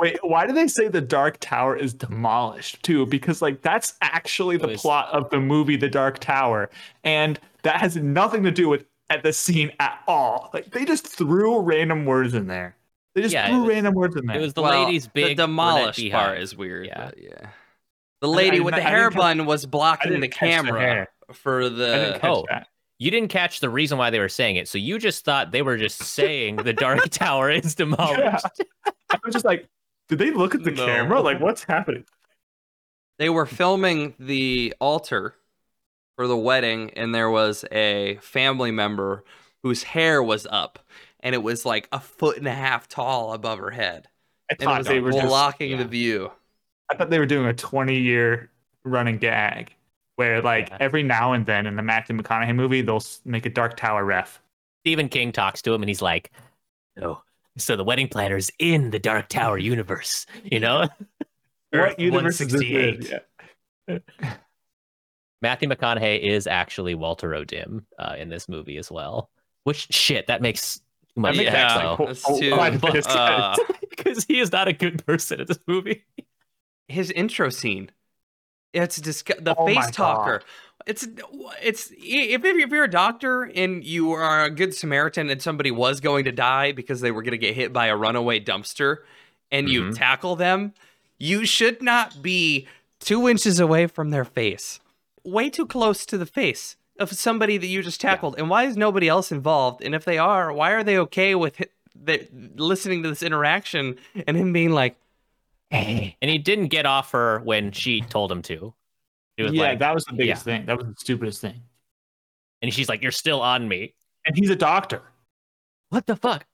Wait, why do they say the Dark Tower is demolished too? Because like that's actually the was- plot of the movie The Dark Tower, and that has nothing to do with at the scene at all. Like they just threw random words in there. They just Yeah, it threw was- random words in there. It was the Well, lady's big The demolished part is weird. Yeah. but yeah. The lady I- with the I didn't hair catch- bun was blocking the catch the camera hair. For I didn't the. catch oh. that. You didn't catch the reason why they were saying it, so you just thought they were just saying the Dark <laughs> Tower is demolished. I was just like, did they look at the No. camera? Like, what's happening? They were filming the altar for the wedding, and there was a family member whose hair was up, and it was like a foot and a half tall above her head, I and it was they were just. blocking the view. I thought they were doing a 20 year running gag where, like, Yeah. every now and then in the Matthew McConaughey movie, they'll make a Dark Tower ref. Stephen King talks to him, and he's like, "Oh, so the wedding planner's in the Dark Tower <laughs> universe, you know?" Earth What universe 168. in? Yeah. <laughs> Matthew McConaughey is actually Walter O'Dim uh, in this movie as well. Which shit, that makes too much makes sense Yeah, though, that's Oh, too. quite a bit of <laughs> uh, because he is not a good person in this movie. his intro scene. It's disg- the Oh face talker. It's it's if, if you're a doctor and you are a good Samaritan and somebody was going to die because they were going to get hit by a runaway dumpster, and you Mhm. tackle them, you should not be two inches away from their face, way too close to the face of somebody that you just tackled. And why is nobody else involved? And if they are, why are they okay with hi- listening to this interaction and him being like? <laughs> And he didn't get off her when she told him to. Yeah, like, that was the biggest yeah. thing. That was the stupidest thing. and she's like, "You're still on me." And he's a doctor. What the fuck?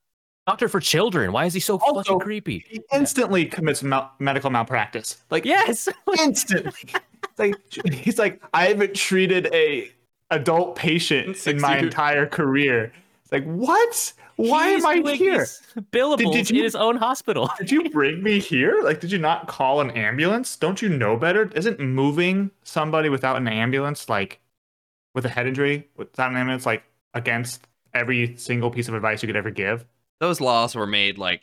Doctor for children. Why is he so Also- fucking creepy? He instantly commits mal- medical malpractice. Like Yes. <laughs> instantly. like <laughs> he's like, I haven't treated a adult patient in my entire career. It's like, what? Why am I here? these Billables Did- did in his own hospital. <laughs> Did you bring me here? Like, did you not call an ambulance? Don't you know better? Isn't moving somebody without an ambulance, like with a head injury, without an ambulance, like against every single piece of advice you could ever give? Those laws were made like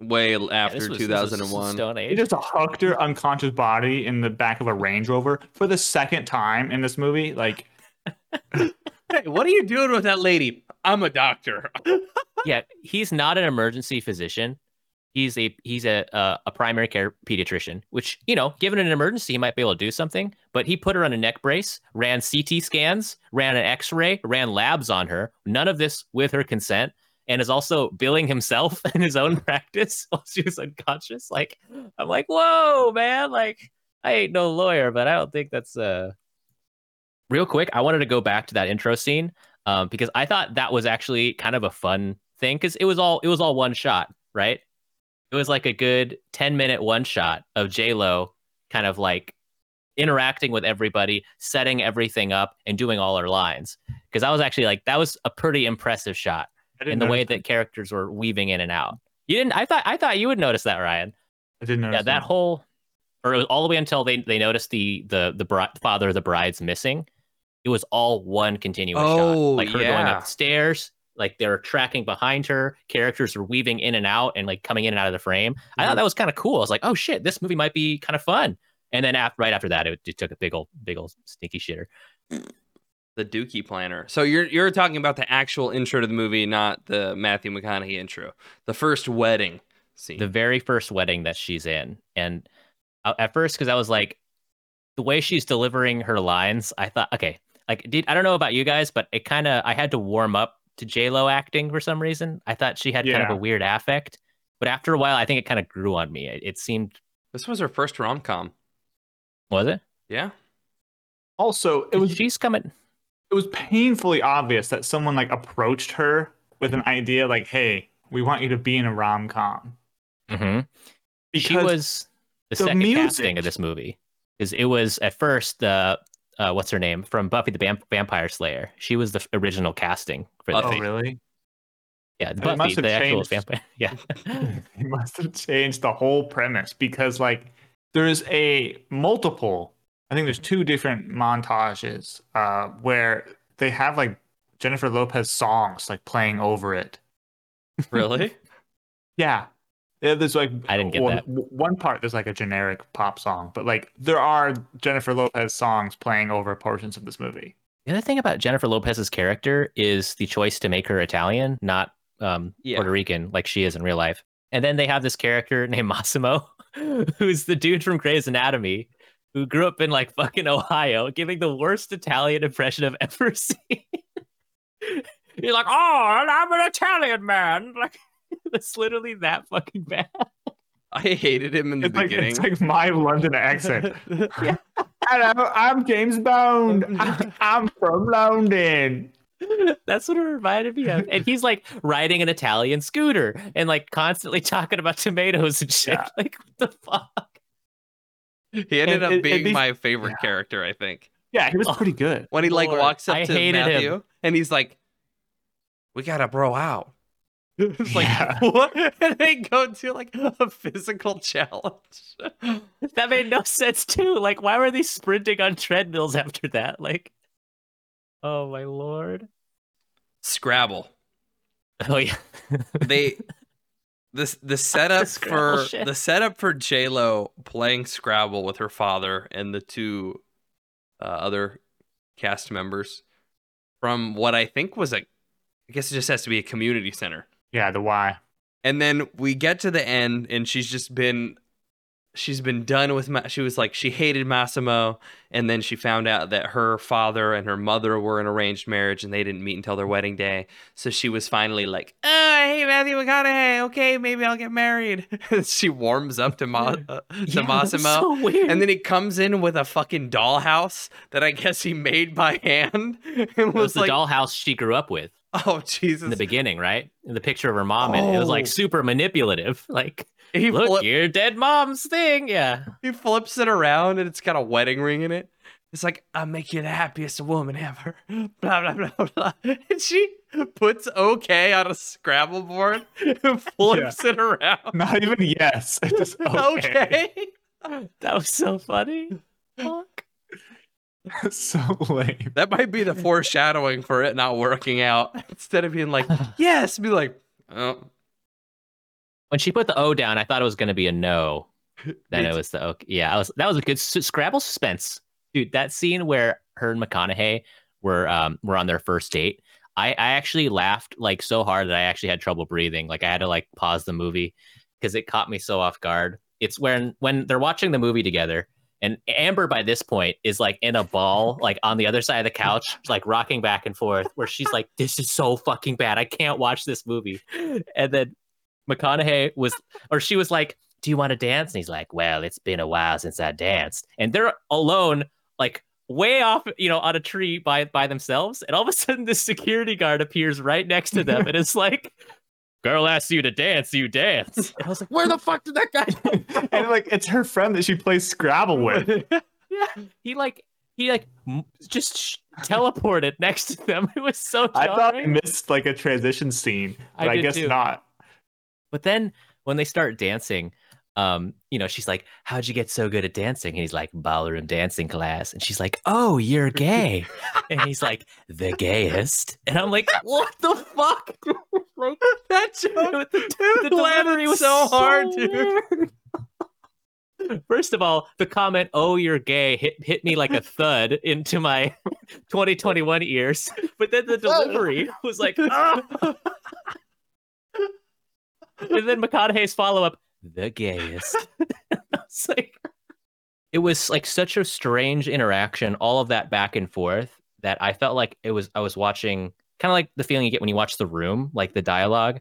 way Yeah, this after was- was 2001. Stone He Age. just hucked her unconscious body in the back of a Range Rover for the second time in this movie. Like, <laughs> Hey, what are you doing with that lady? I'm a doctor. <laughs> yeah, he's not an emergency physician. He's a he's a uh, a primary care pediatrician, which you know, given an emergency, he might be able to do something. But he put her on a neck brace, ran CT scans, ran an X-ray, ran labs on her. None of this with her consent, and is also billing himself <laughs> in his own practice <laughs> while she was unconscious. Like, I'm like, whoa, man! Like, I ain't no lawyer, but I don't think that's uh. Real quick, I wanted to go back to that intro scene um, because I thought that was actually kind of a fun thing because it was all it was all one shot, right? It was like a good ten minute one shot of J Lo, kind of like interacting with everybody, setting everything up, and doing all her lines. Because I was actually like, that was a pretty impressive shot in the way that characters were weaving in and out. You didn't? I thought I thought you would notice that, Ryan. I didn't notice Yeah, that whole, or it was all the way until they they noticed the the the bri- father of the bride's missing. It was all one continuous shot, Oh, like her going up the stairs. Like they're tracking behind her, characters are weaving in and out and like coming in and out of the frame. I Mm-hmm. thought that was kind of cool. I was like, oh shit, this movie might be kind of fun. And then after, right after that, it, it took a big old, big old stinky shitter. The Dookie Planner. So you're you're talking about the actual intro to the movie, not the Matthew McConaughey intro. The first wedding scene. The very first wedding that she's in, and uh, at first, because I was like, the way she's delivering her lines, I thought, okay, like, did I don't know about you guys, but it kind of I had to warm up to J Lo acting for some reason. I thought she had kind of a weird affect, but after a while, I think it kind of grew on me. It, it seemed, this was her first rom com. was it? Yeah. Also, it was she's coming. it was painfully obvious that someone like approached her with an idea like, "Hey, we want you to be in a rom com." hmm Because she was the, the second music- casting of this movie because it was at first uh, uh what's her name from Buffy the Vamp- Vampire Slayer. She was the original casting for Buffy. this. oh really? Yeah, They Buffy, must have the actual vampire. <laughs> Yeah, <laughs> they must have changed the whole premise because like there's a multiple i think there's two different montages uh where they have like jennifer lopez songs like playing over it Really? <laughs> yeah yeah, there's like I didn't get one, that. one part there's like a generic pop song but like there are jennifer lopez songs playing over portions of this movie the other thing about Jennifer Lopez's character is the choice to make her Italian, not um, Yeah. Puerto Rican like she is in real life. And then they have this character <laughs> named Massimo, who's the dude from Grey's Anatomy, who grew up in like fucking Ohio, giving the worst Italian impression I've <laughs> ever seen. He's like, oh, I'm an Italian man. Like, <laughs> it's literally that fucking bad. I hated him in the it's like beginning. it's like my london accent <laughs> <laughs> hello i'm james bond i'm from london That's what it reminded me of. And he's like riding an Italian scooter and like constantly talking about tomatoes and shit. Yeah. Like, what the fuck? he ended And up it- it being needs- my favorite yeah. character, I think. yeah he was Oh. pretty good When he like Lord, walks up I to hated him. Matthew and he's like, "We gotta bro out." It's like Yeah. <laughs> what? And they go to like a physical challenge. <laughs> That made no sense too. Like, why were they sprinting on treadmills after that? Like, oh my lord. Scrabble. Oh yeah. <laughs> They this the setup Scrabble for shit. the setup for J Lo playing Scrabble with her father and the two uh, other cast members from what I think was a I guess it just has to be a community center. Yeah, the why. And then we get to the end, and she's just been, she's been done with. Ma- she was like, she hated Massimo, and then she found out that her father and her mother were in arranged marriage, and they didn't meet until their wedding day. So she was finally like, "Oh, I hate Matthew McConaughey. Okay, maybe I'll get married." <laughs> she warms up to Ma- uh, <laughs> to Yeah, that was Massimo. so weird. And then he comes in with a fucking dollhouse that I guess he made by hand <laughs> and it was was the like, dollhouse she grew up with <laughs> "Oh Jesus!" in the beginning, right? In the picture of her mom, and it was like Oh. super manipulative. <laughs> Like, he look, flip- your dead mom's thing. Yeah. He flips it around and it's got a wedding ring in it. It's like, I'll make you the happiest woman ever. <laughs> Blah, blah, blah, blah. And she puts okay on a Scrabble board and flips it around. Not even yes. It's just okay. Okay. That was so funny. Fuck. <laughs> so lame. That might be the foreshadowing for it not working out. <laughs> Instead of being like, <laughs> yes, be like, oh. when she put the O down, I thought it was going to be a no. Then it was the O. Yeah, I was. That was a good s- Scrabble suspense, dude. That scene where her and McConaughey were um were on their first date. I I actually laughed like so hard that I actually had trouble breathing. Like I had to like pause the movie because it caught me so off guard. It's when when they're watching the movie together. And Amber, by this point, is like in a ball, like on the other side of the couch, <laughs> like rocking back and forth, where she's like, "This is so fucking bad. I can't watch this movie." And then McConaughey was, or she was like, "Do you want to dance?" And he's like, "Well, it's been a while since I danced." And they're alone, like way off, you know, on a tree by by themselves. And all of a sudden, this security guard appears right next to them, <laughs> and it's like, "Girl asks you to dance, you dance." And I was like, "Where the fuck did that guy?" come <laughs> and like it's her friend that she plays Scrabble <laughs> with. yeah, he like he like just sh- teleported next to them. <laughs> It was so I thought I missed like a transition scene, but I, did guess too. not. But then when they start dancing, um, you know, she's like, "How'd you get so good at dancing?" And he's like, "Ballroom dancing class." And she's like, "Oh, you're gay," and he's like, "The gayest." And I'm like, "What the fuck?" like, that joke the, the delivery was so hard, dude. First of all, the comment "Oh, you're gay" hit hit me like a thud into my <laughs> 2021 ears. But then the delivery was like, "Ah." <laughs> and then McConaughey's follow up, "The gayest." <laughs> Was like, it was like such a strange interaction, all of that back and forth that I felt like it was I was watching kind of like the feeling you get when you watch The Room, like the dialogue,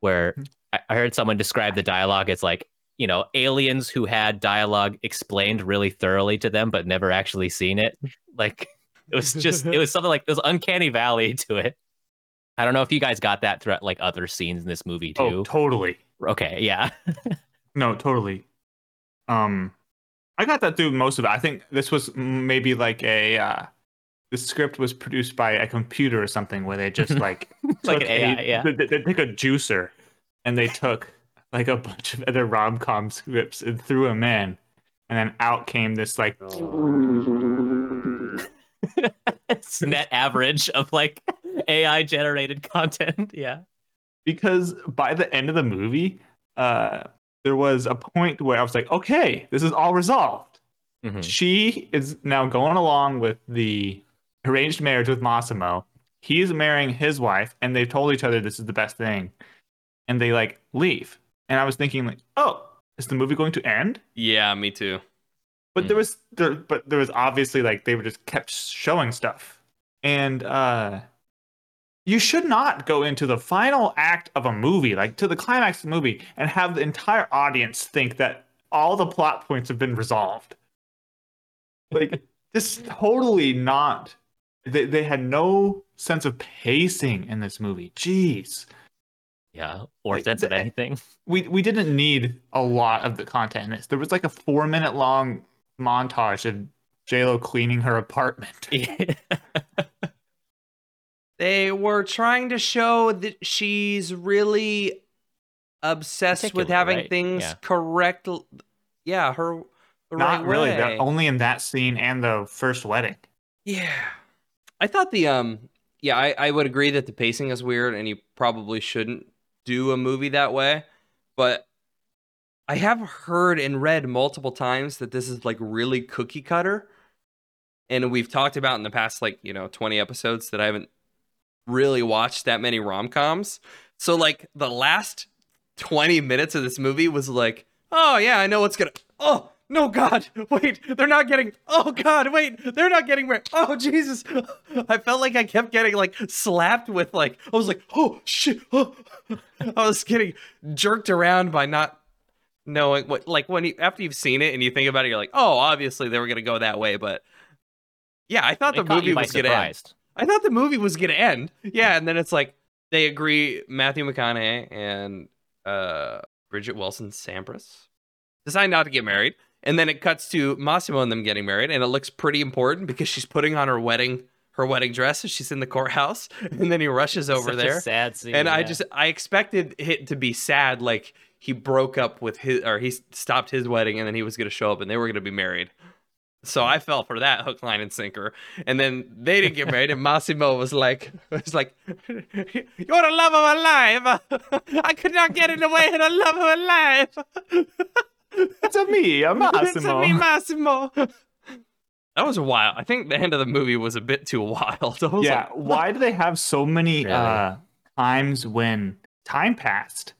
where mm-hmm. I, I heard someone describe the dialogue as like you know aliens who had dialogue explained really thoroughly to them but never actually seen it. <laughs> Like it was just it was something like there's uncanny valley <laughs> to it. I don't know if you guys got that throughout like other scenes in this movie oh, too. Oh, totally. Okay, yeah. <laughs> No, totally. Um, I got that through most of it. I think this was maybe like a uh, the script was produced by a computer or something where they just like <laughs> Like an AI, a, yeah. They, they took a juicer and they took like a bunch of other rom com scripts and threw them in, and then out came this like <laughs> net average of like AI generated content. Yeah. Because by the end of the movie, uh, there was a point where I was like, okay, this is all resolved. Mhm. She is now going along with the arranged marriage with Massimo. He's marrying his wife, and they've told each other this is the best thing. And they like leave. And I was thinking, like, oh, is the movie going to end? Yeah, me too. But Hmm. there was there, but there was obviously like they were just kept showing stuff, and uh, you should not go into the final act of a movie, like to the climax of the movie, and have the entire audience think that all the plot points have been resolved. Like <laughs> this, totally not. They they had no sense of pacing in this movie. Jeez. Yeah. Or Like, sense of eh, anything. we we didn't need a lot of the content in this. There was like a four minute long montage of JLo cleaning her apartment. <laughs> <laughs> They were trying to show that she's really obsessed with having right? things Yeah. correct. Yeah, her the Not right really. way. That, only in that scene and the first wedding. Yeah. I thought the um yeah, I, I would agree that the pacing is weird and you probably shouldn't do a movie that way. But I have heard and read multiple times that this is like really cookie cutter. And we've talked about in the past like, you know, 20 episodes that I haven't really watched that many rom-coms. So like the last 20 minutes of this movie was like, oh yeah, I know what's gonna oh no god <laughs> wait they're not getting oh god wait they're not getting oh jesus <laughs> i felt like i kept getting like slapped with like i was like oh shit oh. <gasps> i was getting jerked around by not knowing what like when you after you've seen it and you think about it you're like oh obviously they were gonna go that way but yeah i thought It the movie was gonna end. I thought the movie was gonna end. Yeah, and then it's like they agree. Matthew McConaughey and uh, Bridgette Wilson Sampras decide not to get married, and then it cuts to Massimo and them getting married, and it looks pretty important because she's putting on her wedding her wedding dress as she's in the courthouse, <laughs> and then he rushes over Such a there, sad scene. and I just I expected it to be sad, like he broke up with his or he stopped his wedding, and then he was gonna show up, and they were gonna be married. So I fell for that hook, line, and sinker. And then they didn't get married, and Massimo was like, <laughs> was like, <laughs> "You're the love of my life. <laughs> I could not get in the way of the love of my life. It's a me, a It's a Massimo. me, Massimo." That was wild. I think the end of the movie was a bit too wild. I was Yeah. like, Why do they have so many Really? uh, times when time passed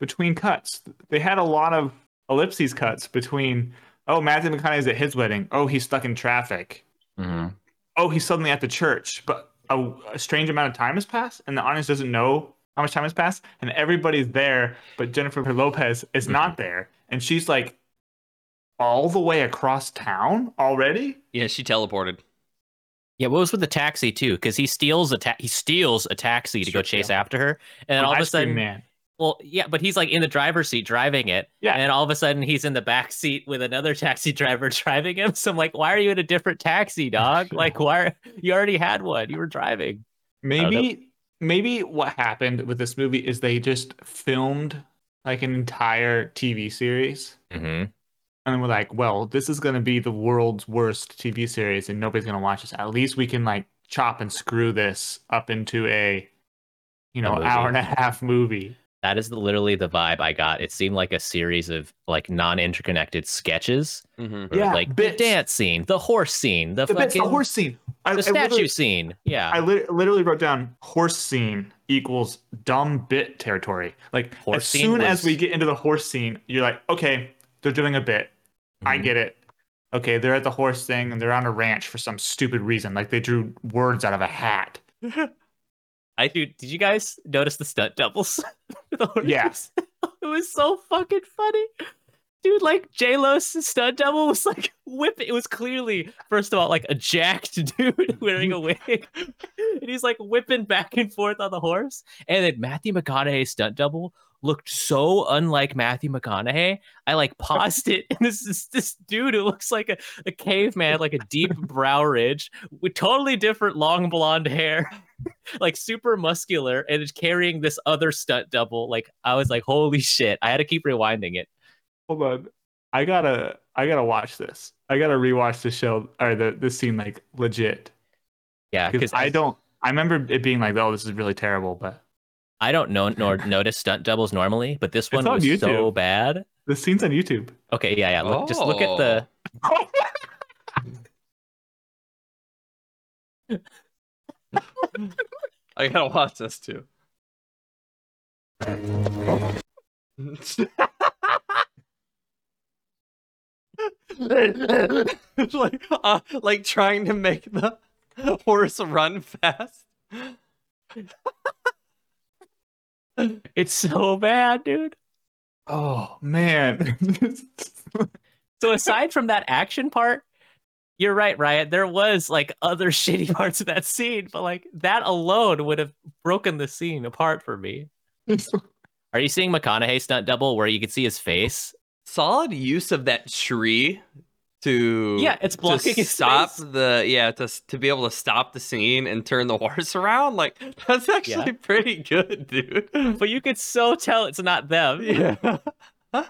between cuts? They had a lot of ellipses cuts between. Oh, Matthew McConaughey's at his wedding. Oh, he's stuck in traffic. Mhm. oh, he's suddenly at the church, but a, a strange amount of time has passed, and the audience doesn't know how much time has passed, and everybody's there, but Jennifer Lopez is not there, and she's like all the way across town already. yeah, she teleported. Yeah, what was with the taxi too? Because he steals a ta- he steals a taxi to go chase yeah. after her, and then An all of a sudden, man. Well, yeah, but he's like in the driver's seat driving it, Yeah. and all of a sudden he's in the back seat with another taxi <laughs> driver driving him. So I'm like, why are you in a different taxi, <laughs> dog? Like, why? Are, <laughs> you already had one. You were driving. Maybe, maybe what happened with this movie is they just filmed like an entire TV series. Mm-hmm. And then we're like, well, this is going to be the world's worst TV series and nobody's going to watch this. At least we can like chop and screw this up into a, you know, hour and a half movie. That is the, literally the vibe I got. It seemed like a series of like non-interconnected sketches. Mhm. Yeah, like the dance scene, the horse scene, the, The, bits, the horse scene. I, the I statue literally- scene. Yeah, I lit- literally wrote down horse scene equals dumb bit territory. Like Horse as scene soon as we get into the horse scene, you're like, okay, they're doing a bit. I Mhm. get it. Okay, they're at the horse thing and they're on a ranch for some stupid reason. Like they drew words out of a hat. <laughs> I do. did you guys notice the stunt doubles? <laughs> Horses? <laughs> It was so fucking funny. Dude, like J Lo's stunt double was like whipping. It was clearly, first of all, like a jacked <laughs> dude wearing a wig, and he's like whipping back and forth on the horse. And then Matthew McConaughey's stunt double looked so unlike Matthew McConaughey. I like paused it, and this is this dude who looks like a, a caveman, like a deep <laughs> brow ridge with totally different long blonde hair like super muscular and is carrying this other stunt double. Like I was like, holy shit! I had to keep rewinding it. Hold on. I gotta I gotta watch this. I gotta rewatch the show or the this scene like legit. Yeah, Because because I don't I remember it being like, oh, this is really terrible, but I don't know nor notice stunt doubles normally, but this one on was so bad. the scene's on YouTube. Okay, yeah, yeah. Look, just look at the. Oh. <laughs> <laughs> I gotta watch this too. <laughs> It's <laughs> like uh, like trying to make the horse run fast. It's so bad, dude. Oh man. <laughs> So aside from that action part, you're right, Riot. There was like other <laughs> shitty parts of that scene, but like that alone would have broken the scene apart for me. Are you seeing McConaughey stunt double where you could see his face? Solid use of that tree to Yeah, it's blocking to stop face. the yeah to to be able to stop the scene and turn the <laughs> horse around. Like that's actually pretty good, dude. <laughs> But you could so tell it's not them. yeah. <laughs>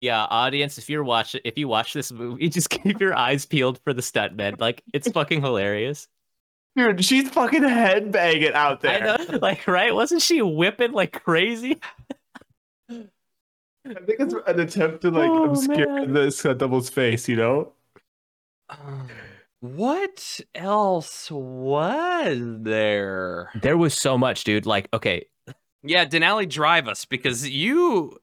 Yeah, audience, if you're watching, if you watch this movie, just keep your eyes peeled for the stuntmen. Like it's fucking hilarious. Dude, she's fucking headbanging out there. I know, like right? Wasn't she whipping like crazy? I think it's an attempt to like Oh, obscure man. this uh, double's face, you know? Um, what else was there? There was so much, dude. Like, okay, Yeah, Denali, drive us because you.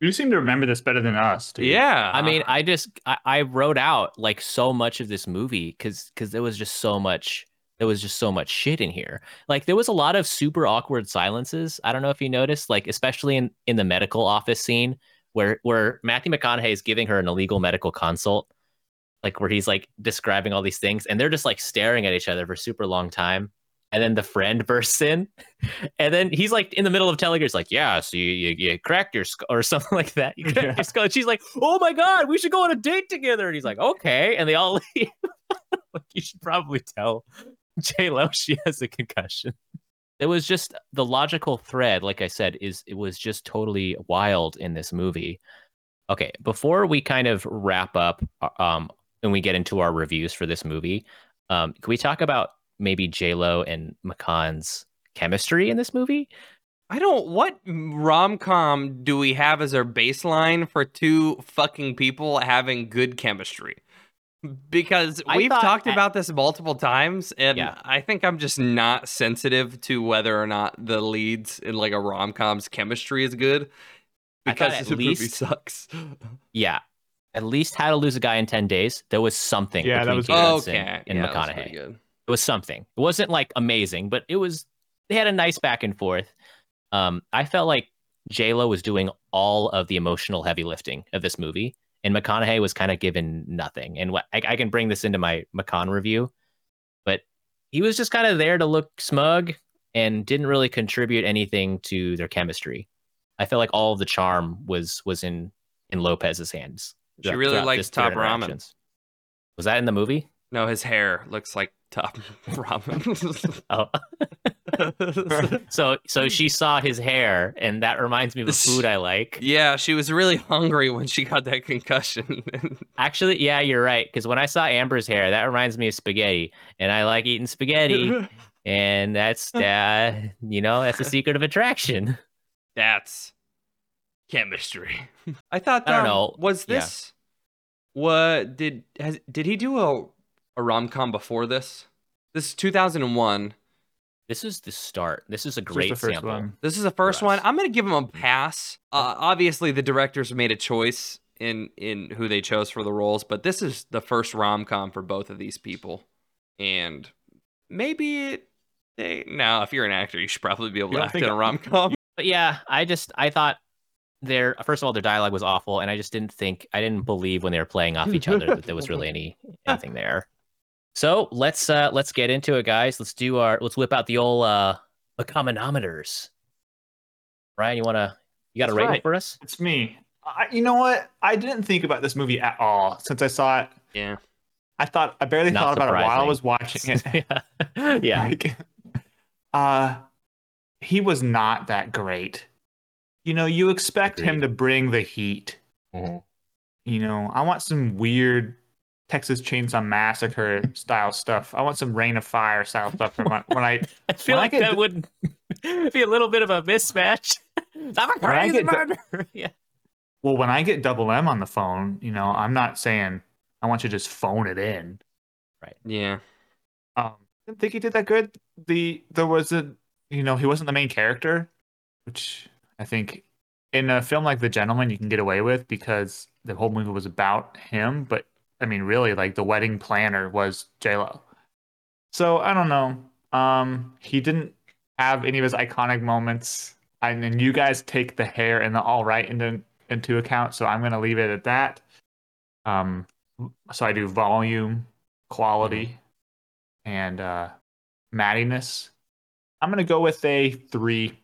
You seem to remember this better than us, dude. Yeah, I mean, I just I, I wrote out like so much of this movie because because there was just so much there was just so much shit in here. Like there was a lot of super awkward silences. I don't know if you noticed, like especially in in the medical office scene where where Matthew McConaughey is giving her an illegal medical consult, like where he's like describing all these things, and they're just like staring at each other for super long time. And then the friend <laughs> bursts in, and then he's like in the middle of telling her, "It's like, yeah, so you you, you cracked your skull or <laughs> something like that. You cracked Yeah. your skull." And she's like, "Oh my god, we should go on a date together." And he's like, "Okay," and they all <laughs> leave. like, you should probably tell <laughs> J Lo she has a concussion. It was just the logical thread, like I said, is it was just totally wild in this movie. Okay, before we kind of wrap up, uh, um, and we get into our reviews for this movie, um, can we talk about maybe J Lo and McConn's chemistry in this movie? I don't. What rom com do we have as our baseline for two fucking people having good chemistry? Because I we've talked at- about this multiple times, and Yeah. I think I'm just not sensitive to whether or not the leads in like a rom com's chemistry is good. Because at <laughs> the movie sucks. Yeah, at least How to Lose a Guy in Ten Days. There was something. Yeah, that was Kate okay, and yeah, that was McConaughey. good. it was something. It wasn't like amazing, but it was. They had a nice back and forth. Um, I felt like J Lo was doing all of the emotional heavy lifting of this movie, and McConaughey was kind of given nothing. And what I, I can bring this into my McCon review, but he was just kind of there to look smug and didn't really contribute anything to their chemistry. I felt like all of the charm was was in in Lopez's hands. She really likes top ramen. Was that in the movie? No, his hair looks like top <laughs> ramen. <laughs> Oh. <laughs> so so she saw his hair and that reminds me of a food I like. yeah, she was really hungry when she got that concussion. Actually, yeah, you're right. Because when I saw Amber's hair, that reminds me of spaghetti, and I like eating spaghetti. and that's uh, you know that's the secret of attraction. That's chemistry. I thought. I don't um, know. Was Yeah. this what did has did he do a a rom com before this? This is 2001. This is the start. This is a great the first sample. one. This is the first one. I'm gonna give him a pass. Uh, obviously, the directors made a choice in in who they chose for the roles, but this is the first rom com for both of these people, and maybe it, they now if you're an actor, you should probably be able You to act in a rom com. <laughs> But yeah, I just I thought their first of all their dialogue was awful, and I just didn't think I didn't believe when they were playing off each other that there was really <laughs> any anything there. So let's uh let's get into it, guys. Let's do our let's whip out the old uh econometers. Ryan, you wanna you got a rating right. for us? It's me. I, you know what? I didn't think about this movie at all since I saw it. Yeah, I thought I barely Not thought about it while I was watching it. <laughs> yeah. <laughs> yeah. Like, uh, he was not that great. You know, you expect him to bring the heat. You know, I want some weird Texas Chainsaw Massacre style stuff. I want some Reign of Fire style stuff from when, when I <laughs> I feel When I like get that d- would <laughs> be a little bit of a mismatch. <laughs> I'm a When I crazy get d- murderer. yeah. well when I get double M on the phone. You know, I'm not saying I want you to just phone it in. Right. Yeah. Um, didn't think he did that good. The there was a you know he wasn't the main character, which I think in a film like The Gentlemen you can get away with because the whole movie was about him. But I mean, really, like the wedding planner was J Lo. So I don't know. Um, he didn't have any of his iconic moments, and then you guys take the hair and the all right into into account. So I'm gonna leave it at that. Um, so I do volume, quality and uh mattiness. I'm gonna go with a three.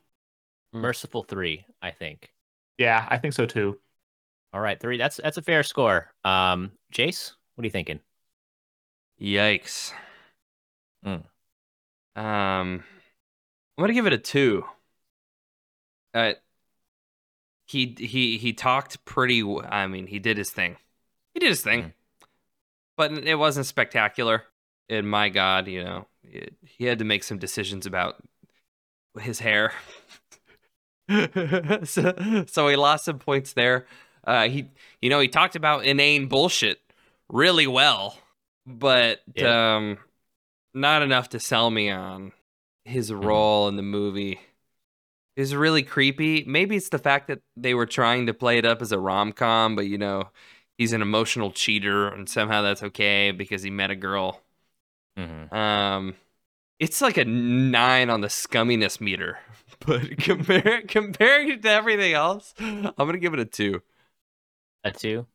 Merciful three, I think. Yeah, I think so too. All right, three. That's that's a fair score. Um, Jace, what are you thinking? Yikes. Mm. Um, I'm gonna give it a two. Uh, he he he talked pretty. w- I mean, he did his thing. He did his thing, Mhm. but it wasn't spectacular. And my God, you know, it, he had to make some decisions about his hair. <laughs> so, so he lost some points there. Uh, he, you know, he talked about inane bullshit really well, but Yeah. um, not enough to sell me on his Mm-hmm. role in the movie. Was really creepy. Maybe it's the fact that they were trying to play it up as a rom com, but you know, he's an emotional cheater, and somehow that's okay because he met a girl. Mm-hmm. Um, it's like a nine on the scumminess meter, <laughs> but <laughs> compare comparing it to everything else, I'm gonna give it a two. A two.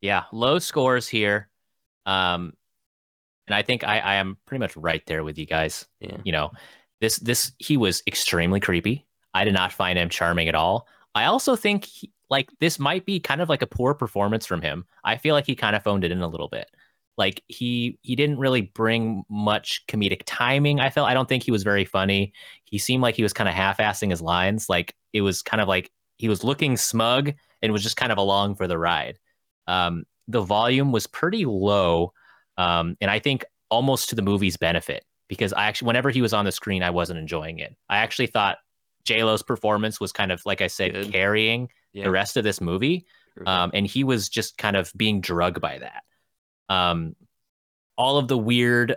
Yeah, low scores here. Um, and I think I, I am pretty much right there with you guys. Yeah. You know, this this he was extremely creepy. I did not find him charming at all. I also think he, like this might be kind of like a poor performance from him. I feel like he kind of phoned it in a little bit. Like he he didn't really bring much comedic timing. I felt I don't think he was very funny. He seemed like he was kind of half-assing his lines. Like it was kind of like he was looking smug and was just kind of along for the ride. Um, the volume was pretty low, um, and I think almost to the movie's benefit because I actually, whenever he was on the screen, I wasn't enjoying it. I actually thought J Lo's performance was kind of, like I said, Good. carrying Yeah. the rest of this movie, um, and he was just kind of being drugged by that. Um, all of the weird,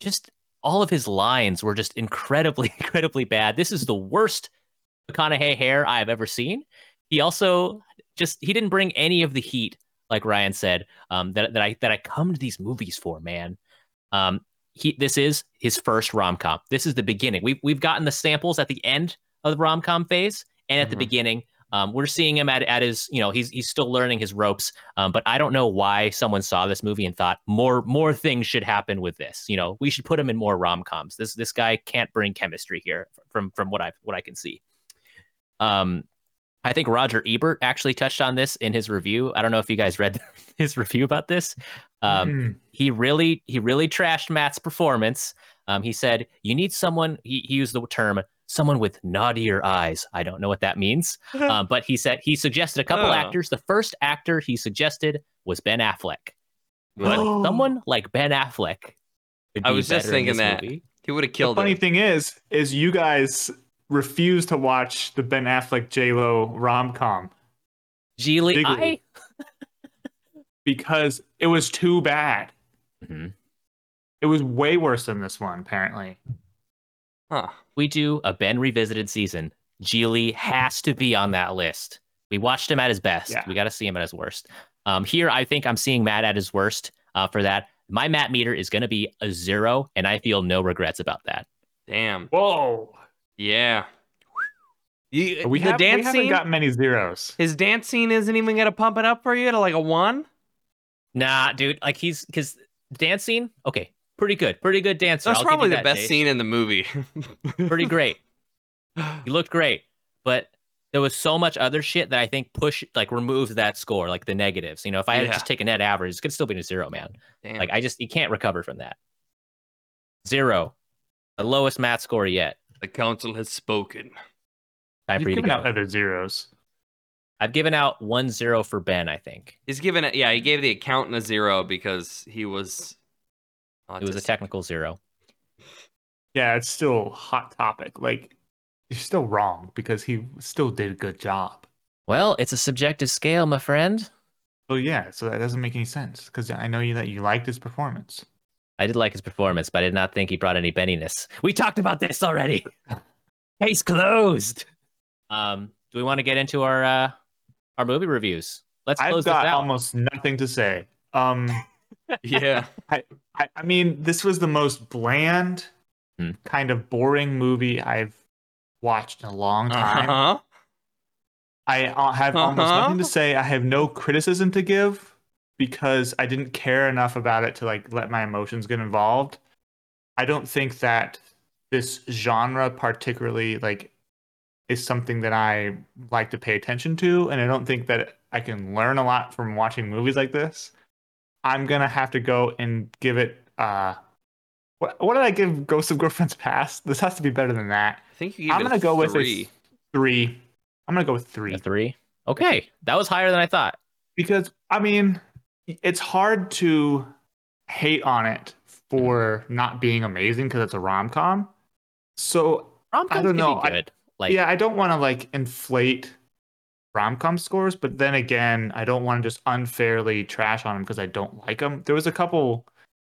just all of his lines were just incredibly, <laughs> incredibly bad. This is the worst McConaughey hair I've ever seen. He also just he didn't bring any of the heat, like Ryan said, um, that that I that I come to these movies for, man. Um, he this is his first rom com. This is the beginning. We've we've gotten the samples at the end of the rom com phase, and at the Mhm. beginning, um, we're seeing him at at his you know he's he's still learning his ropes. Um, but I don't know why someone saw this movie and thought more more things should happen with this. You know, we should put him in more rom coms. This this guy can't bring chemistry here from from what I what I can see. Um, I think Roger Ebert actually touched on this in his review. I don't know if you guys read <laughs> his review about this. Um, Mm. he really he really trashed Matt's performance. Um, he said you need someone. He, he used the term someone with naughtier eyes. I don't know what that means, <laughs> um, but he said he suggested a couple Oh. actors. The first actor he suggested was Ben Affleck. But Oh. <gasps> someone like Ben Affleck. would I was just thinking that. movie. He would have killed. The funny it. thing is, is you guys refuse to watch the Ben Affleck J Lo rom com Gigli, Jiggly. I. <laughs> because it was too bad. Mhm. It was way worse than this one, apparently. Huh. We do a Ben revisited season. Gigli has to be on that list. We watched him at his best. Yeah. We got to see him at his worst. Um, here, I think I'm seeing Matt at his worst. Uh, for that, my Matt meter is going to be a zero, and I feel no regrets about that. Damn. Whoa. Yeah. You, We, the have, we haven't scene. got many zeros. his dance scene isn't even gonna pump it up for you to like a one. Nah, dude, like he's because dancing, okay, pretty good, pretty good dancer. That's I'll give you probably the that, best Chase. scene in the movie. <laughs> Pretty great. <laughs> He looked great, but there was so much other shit that I think push like removes that score, like the negatives. You know, if I had Yeah. just take a net average, it could still be a zero, man. Damn. Like I just you can't recover from that. Zero, the lowest math score yet. The council has spoken. Time for You've you to given go. out other zeros. I've given out one zero for Ben. I think He's given it. Yeah, he gave the accountant a zero because he was. it was a autistic. technical zero. Yeah, it's still hot topic. Like you're still wrong because he still did a good job. Well, it's a subjective scale, my friend. So yeah, so that doesn't make any sense because I know you that you liked his performance. I did like his performance, but I did not think he brought any Benniness. We talked about this already. <laughs> Case closed. Um, do we want to get into our uh our movie reviews? Let's close I've close this got out. almost nothing to say. Um, <laughs> Yeah. I, I mean, this was the most bland, Hmm. kind of boring movie I've watched in a long time. Uh-huh. I uh, have almost Uh-huh. nothing to say. I have no criticism to give because I didn't care enough about it to like let my emotions get involved. I don't think that this genre particularly like is something that I like to pay attention to and I don't think that I can learn a lot from watching movies like this. I'm going to have to go and give it uh what, what did I give Ghost of Girlfriend's Past? This has to be better than that. I think I'm going to go with three. a 3. I'm going to go with 3 A three. Okay, that was higher than I thought. because I mean, it's hard to hate on it for not being amazing because it's a rom com. So Rom I don't can know, be I- good. like yeah, I don't want to like inflate rom com scores, but then again, I don't want to just unfairly trash on them because I don't like them. There was a couple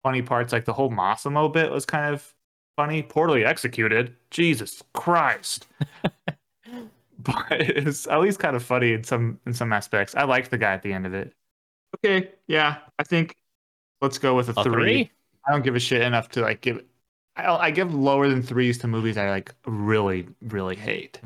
funny parts, like the whole Massimo bit was kind of funny, poorly executed. Jesus Christ. <laughs> but it's at least kind of funny in some in some aspects. I liked the guy at the end of it. Okay, yeah, I think let's go with a, a three. three. I don't give a shit enough to like give. I, I give lower than threes to movies I like really really hate.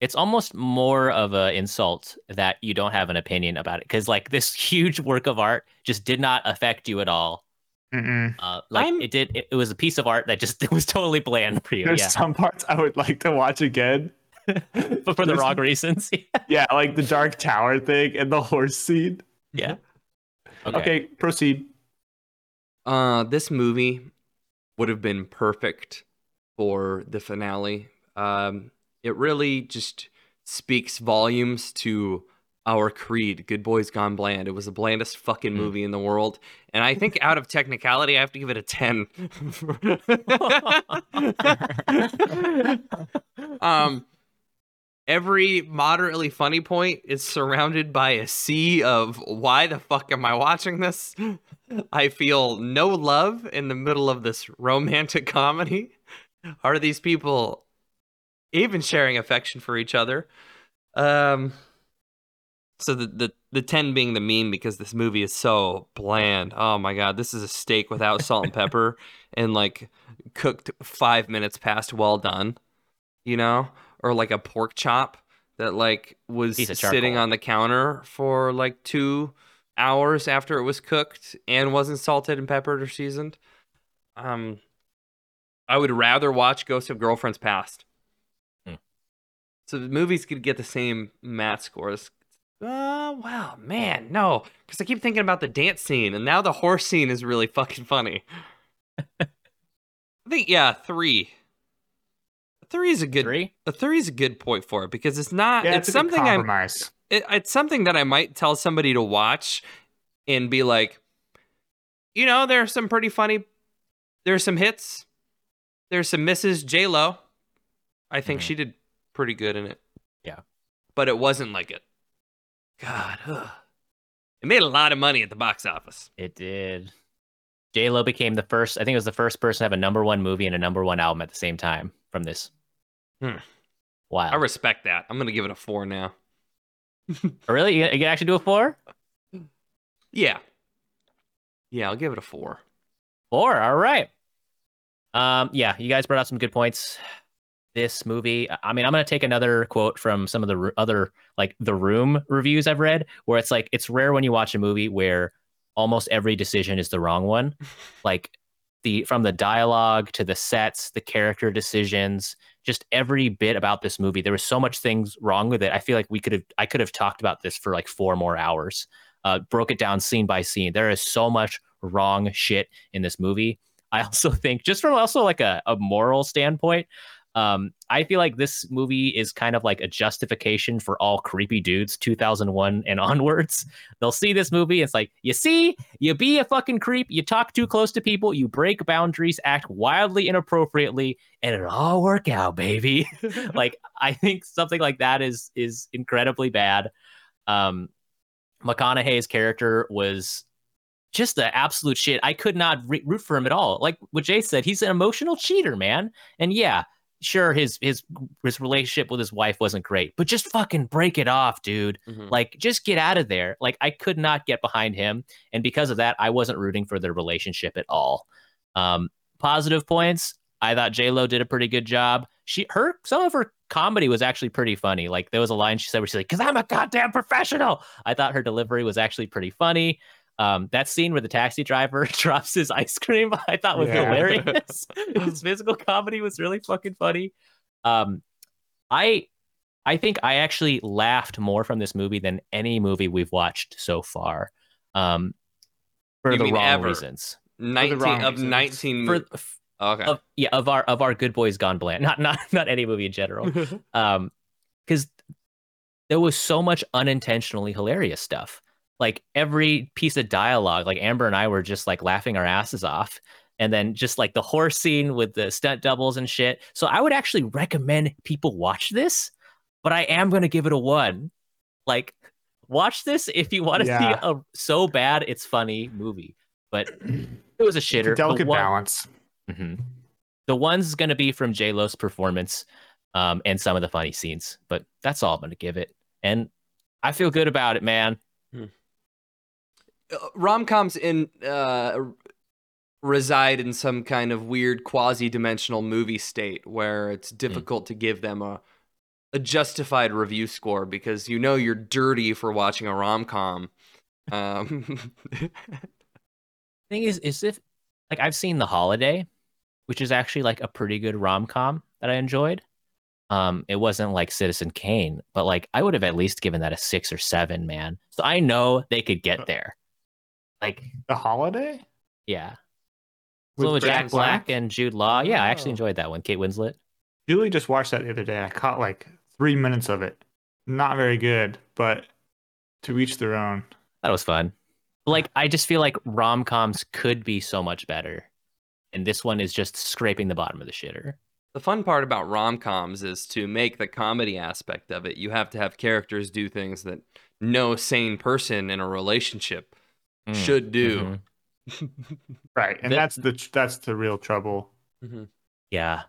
It's almost more of an insult that you don't have an opinion about it because like this <laughs> huge work of art just did not affect you at all. Uh, like I'm- it did. It, it was a piece of art that just <laughs> it was totally bland for you. There's yeah, some parts I would like to watch again, <laughs> but for the wrong reasons. Yeah, like the Dark Tower thing and the horse scene. Yeah. Okay, proceed. Uh, this movie would have been perfect for the finale. Um, it really just speaks volumes to our creed, Good Boys Gone Bland. It was the blandest fucking Mm. movie in the world. And I think out of technicality, I have to give it a 10. <laughs> <laughs> um, every moderately funny point is surrounded by a sea of why the fuck am I watching this? <laughs> I feel no love in the middle of this romantic <laughs> comedy. Are these people even sharing affection for each other? Um so the, the the 10 being the meme because this movie is so bland. Oh my god, this is a steak without salt and pepper <laughs> and like cooked 5 minutes past well done. You know? Or like a pork chop that like was sitting on the counter for like 2 hours after it was cooked and wasn't salted and peppered or seasoned. Um I would rather watch Ghost of Girlfriend's Past. Hmm. So the movies could get the same mat scores. Uh, well, man, no, because I keep thinking about the dance scene, and now the horse scene is really fucking funny. <laughs> I think yeah, three. Three is a good. Three. A three is a good point for it because it's not. Yeah, it's, it's, something I'm it, it's something that I might tell somebody to watch and be like, you know, there's some pretty funny, there's some hits, There's some misses. J Lo, I think Mhm. she did pretty good in it. Yeah. but it wasn't like it. God, ugh. it made a lot of money at the box office. It did. J Lo became the first. I think it was the first person to have a number one movie and a number one album at the same time from this. Hmm. Wow. I respect that. I'm gonna give it a four now. <laughs> really? You, you can actually do a four? Yeah, yeah, I'll give it a four. Four. All right. Um. Yeah. You guys brought out some good points. This movie. I mean, I'm gonna take another quote from some of the r- other like the Room reviews I've read, where it's like it's rare when you watch a movie where almost every decision is the wrong one. <laughs> like the from the dialogue to the sets, the character decisions, just every bit about this movie. There was so much things wrong with it. I feel like we could have I could have talked about this for like four more hours. Uh, broke it down scene by scene. There is so much wrong shit in this movie. I <laughs> also think, just from also like a, a moral standpoint, um, I feel like this movie is kind of like a justification for all creepy dudes 2001 and <laughs> onwards. They'll see this movie. It's like, you see, you be a fucking creep, you talk too close to people, you break boundaries, act wildly inappropriately, and it'll all work out, baby. <laughs> like, I think something like that is is incredibly bad. Um, McConaughey's character was just the absolute shit. I could not re- root for him at all. Like what Jay said, he's an emotional cheater, man. And yeah, sure, his his his relationship with his wife wasn't great, but just fucking break it off, dude. Mhm. Like, just get out of there. Like, I could not get behind him, and because of that, I wasn't rooting for their relationship at all. Um, positive points. I thought J Lo did a pretty good job. She, her, some of her comedy was actually pretty funny. Like there was a line she said where she's like, "Cause I'm a goddamn professional." I thought her delivery was actually pretty funny. Um, that scene where the taxi driver <laughs> drops his ice cream, <laughs> I thought was Yeah. hilarious. <laughs> his physical comedy was really fucking funny. Um, I, I think I actually laughed more from this movie than any movie we've watched so far. Um, for the wrong ever? reasons. Nineteen wrong of reasons. nineteen. For mo- okay. of yeah of our of our good boys gone bland. Not not not any movie in general. um because there was so much unintentionally hilarious stuff like every piece of dialogue like amber and i were just like laughing our asses off and then just like the horse scene with the stunt doubles and shit so i would actually recommend people watch this but i am going to give it a one like watch this if you want to Yeah. see a so bad it's funny movie but it was a shitter a The delicate one- balance. Mhm. The one's going to be from J Lo's performance um, and some of the funny scenes, but that's all I'm going to give it. And I feel good about it, man. Rom coms in uh, reside in some kind of weird quasi-dimensional movie state where it's difficult to give them a a justified review score because you know you're dirty for watching a rom com. Um, <laughs> Thing is, is if like I've seen The Holiday, which is actually like a pretty good rom com that I enjoyed. Um, it wasn't like Citizen Kane, but like I would have at least given that a six or seven, man. So I know they could get there. Like, The holiday yeah. With with Jack Jack Black Black? and Jude Law, yeah, I actually Oh. enjoyed that one. Kate Winslet. Julie just watched that the other day. I caught like three minutes of it. Not very good, but to each their own. That was fun. Like I just feel like rom coms could be so much better, and this one is just scraping the bottom of the shitter. the fun part about rom coms is to make the comedy aspect of it, you have to have characters do things that no sane person in a relationship Mm, should do. mhm. <laughs> Right, and That- that's the that's the real trouble. Yeah,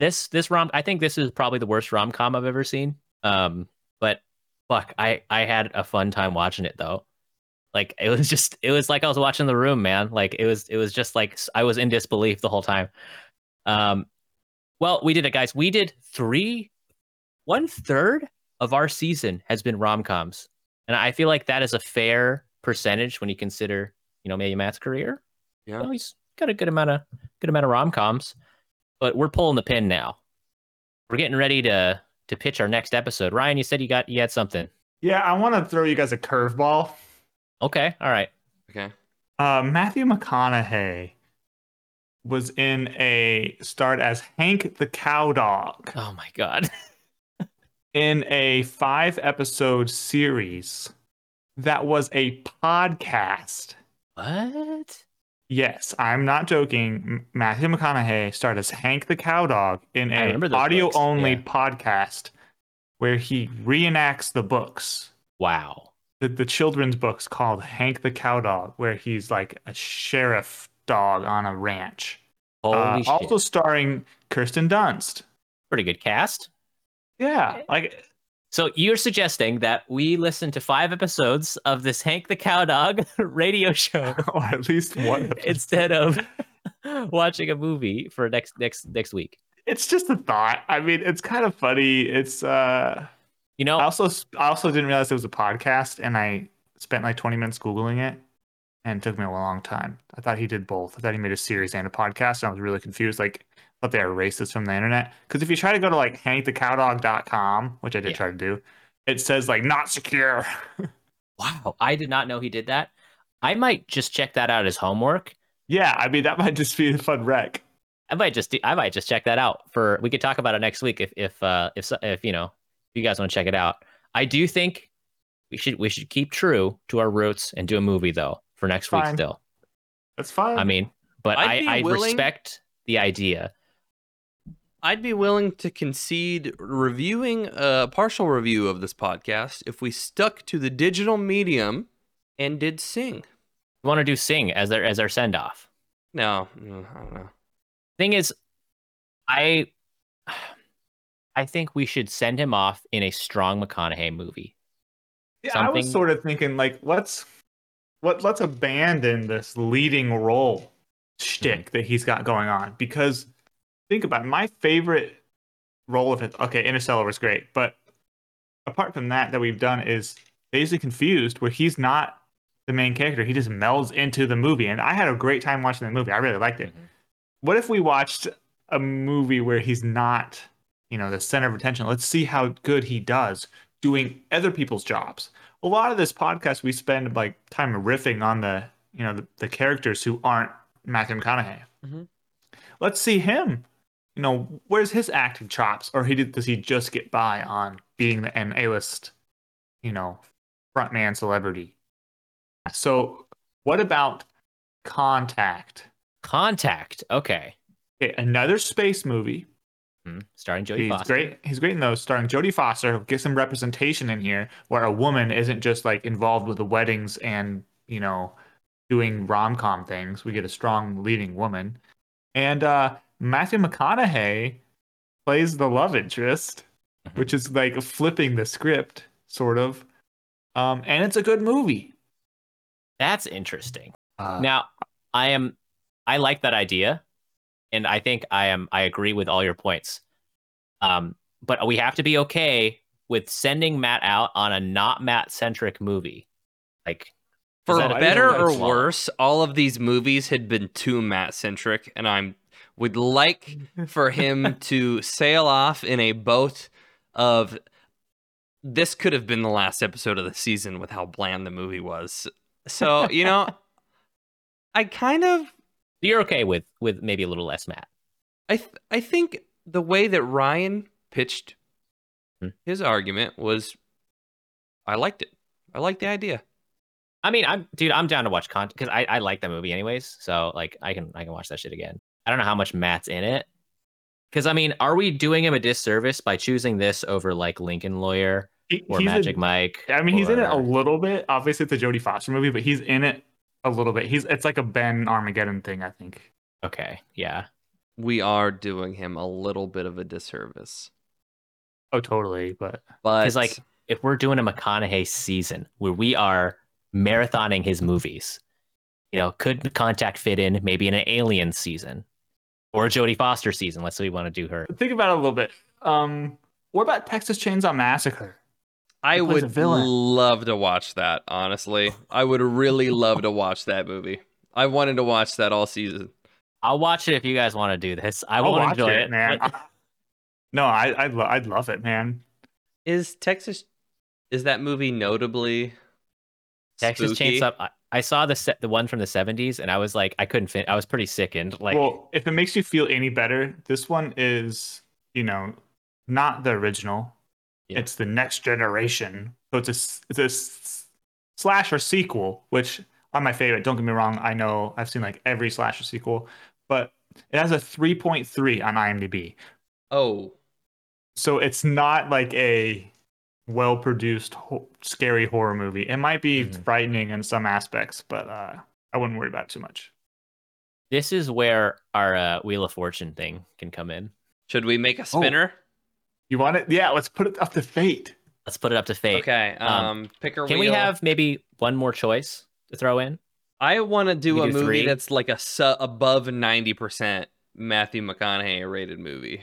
this this rom I think this is probably the worst rom com I've ever seen. Um, but fuck, I I had a fun time watching it though. Like it was just it was like I was watching The Room, man. Like it was it was just like I was in disbelief the whole time. Um, well, we did it, guys. We did three, one third of our season has been rom coms, and I feel like that is a fair percentage when you consider, you know, maybe Matt's career. Yeah. Well, he's got a good amount of good amount of rom coms, but we're pulling the pin now. We're getting ready to to pitch our next episode. Ryan, you said you got you had something. Yeah, I want to throw you guys a curveball. Okay, all right. Okay. Uh, Matthew McConaughey was in a starred as Hank the Cow Dog Oh my god. <laughs> in a five episode series that was a podcast. What? Yes, I'm not joking. Matthew McConaughey starred as Hank the Cowdog in I a remember those audio books, only yeah. podcast where he reenacts the books. Wow. The, the children's books called Hank the Cowdog, where he's like a sheriff dog on a ranch. Holy Uh, shit. also starring Kirsten Dunst. Pretty good cast. Yeah, like So you're suggesting that we listen to five episodes of this Hank the Cowdog <laughs> radio show <laughs> or at least one. instead of <laughs> watching a movie for next next next week. It's just a thought. I mean, it's kind of funny. It's uh You know, I also I also didn't realize it was a podcast, and I spent like 20 minutes googling it, and it took me a long time. I thought he did both. I thought he made a series and a podcast, and I was really confused. Like, I thought they are racist from the internet. Because if you try to go to like hankthecowdog.com, which I did Yeah. try to do, it says like not secure. wow, I did not know he did that. I might just check that out as homework. yeah, I mean that might just be a fun wreck. I might just I might just check that out for we could talk about it next week if if uh if if you know if you guys want to check it out. I do think we should we should keep true to our roots and do a movie though for next week still. That's fine. I mean, but I'd I I willing- respect the idea. I'd be willing to concede reviewing a partial review of this podcast if we stuck to the digital medium and did sing. We want to do sing as their as our send off. No, mm, I don't know. Thing is, I I think we should send him off in a strong McConaughey movie. yeah, I was sort of thinking like, let's what let's abandon this leading role shtick that he's got going on because think about it, my favorite role of it. Okay, Interstellar was great, but apart from that, that we've done is Basically Confused, where he's not the main character. He just melds into the movie, and I had a great time watching the movie. I really liked it. What if we watched a movie where he's not, you know, the center of attention? Let's see how good he does doing other people's jobs. A lot of this podcast we spend like time riffing on the, you know, the, the characters who aren't Matthew McConaughey. Mhm. Let's see him. You know, where's his acting chops, or he did, does he just get by on being an A-list, you know, frontman celebrity? So, what about Contact? Contact. Okay. Okay, another space movie. Hmm, Starring Jodie He's Foster. great. He's great in those, starring Jodie Foster. Get some representation in here, where a woman isn't just like involved with the weddings and you know doing rom com things. We get a strong leading woman, and uh, Matthew McConaughey plays the love interest, Mhm. which is like flipping the script, sort of. Um, and it's a good movie. That's interesting. Uh, Now, I am I like that idea, and I think I am I agree with all your points. Um, but we have to be okay with sending Matt out on a not Matt centric movie. Like For Is better or worse, all of these movies had been too Matt centric, and I'm would like for him <laughs> to sail off in a boat of this could have been the last episode of the season with how bland the movie was. So, you know, I kind of you're okay with with maybe a little less Matt. I th- I think the way that Ryan pitched Hmm. his argument was I liked it. I liked the idea. I mean, I'm dude, I'm down to watch Contact because I, I like that movie anyways. So like I can I can watch that shit again. I don't know how much Matt's in it. Cause I mean, are we doing him a disservice by choosing this over like Lincoln Lawyer or he's a- Magic Mike? I mean, he's in it a little bit. Obviously, it's a Jodie Foster movie, but he's in it a little bit. He's it's like a Ben Armageddon thing, I think. Okay, yeah. We are doing him a little bit of a disservice. Oh, totally. But But Because like if we're doing a McConaughey season where we are marathoning his movies, you know, could Contact fit in maybe in an Alien season or Jodie Foster season? Let's say we want to do her. think about it a little bit. Um, what about Texas Chainsaw Massacre? I He plays a would love to watch that, honestly. I would really love to watch that movie. I wanted to watch that all season. I'll watch it if you guys want to do this. I I'll won't watch enjoy it, it, man. but- <laughs> no, I, I'd, lo- I'd love it, man. Is Texas is that movie notably Texas spooky? Chainsaw. I, saw the set, the one from the '70s, and I was like, I couldn't fit. I was pretty sickened. Like, well, if it makes you feel any better, this one is, you know, not the original. Yeah. It's the next generation. So it's a, it's a s- slasher sequel, which not my favorite. Don't get me wrong. I know I've seen like every slasher sequel, but it has a 3.3 on IMDb. Oh, So it's not like a well produced, ho- scary horror movie. It might be Mhm. frightening in some aspects, but uh, I wouldn't worry about it too much. This is where our uh, Wheel of Fortune thing can come in. should we make a spinner? You want it? Yeah, let's put it up to fate. Let's put it up to fate. Okay. Um, Um, pick a Can we have maybe one more choice to throw in? I want to do We a do movie three? that's like a su- above ninety percent Matthew McConaughey rated movie.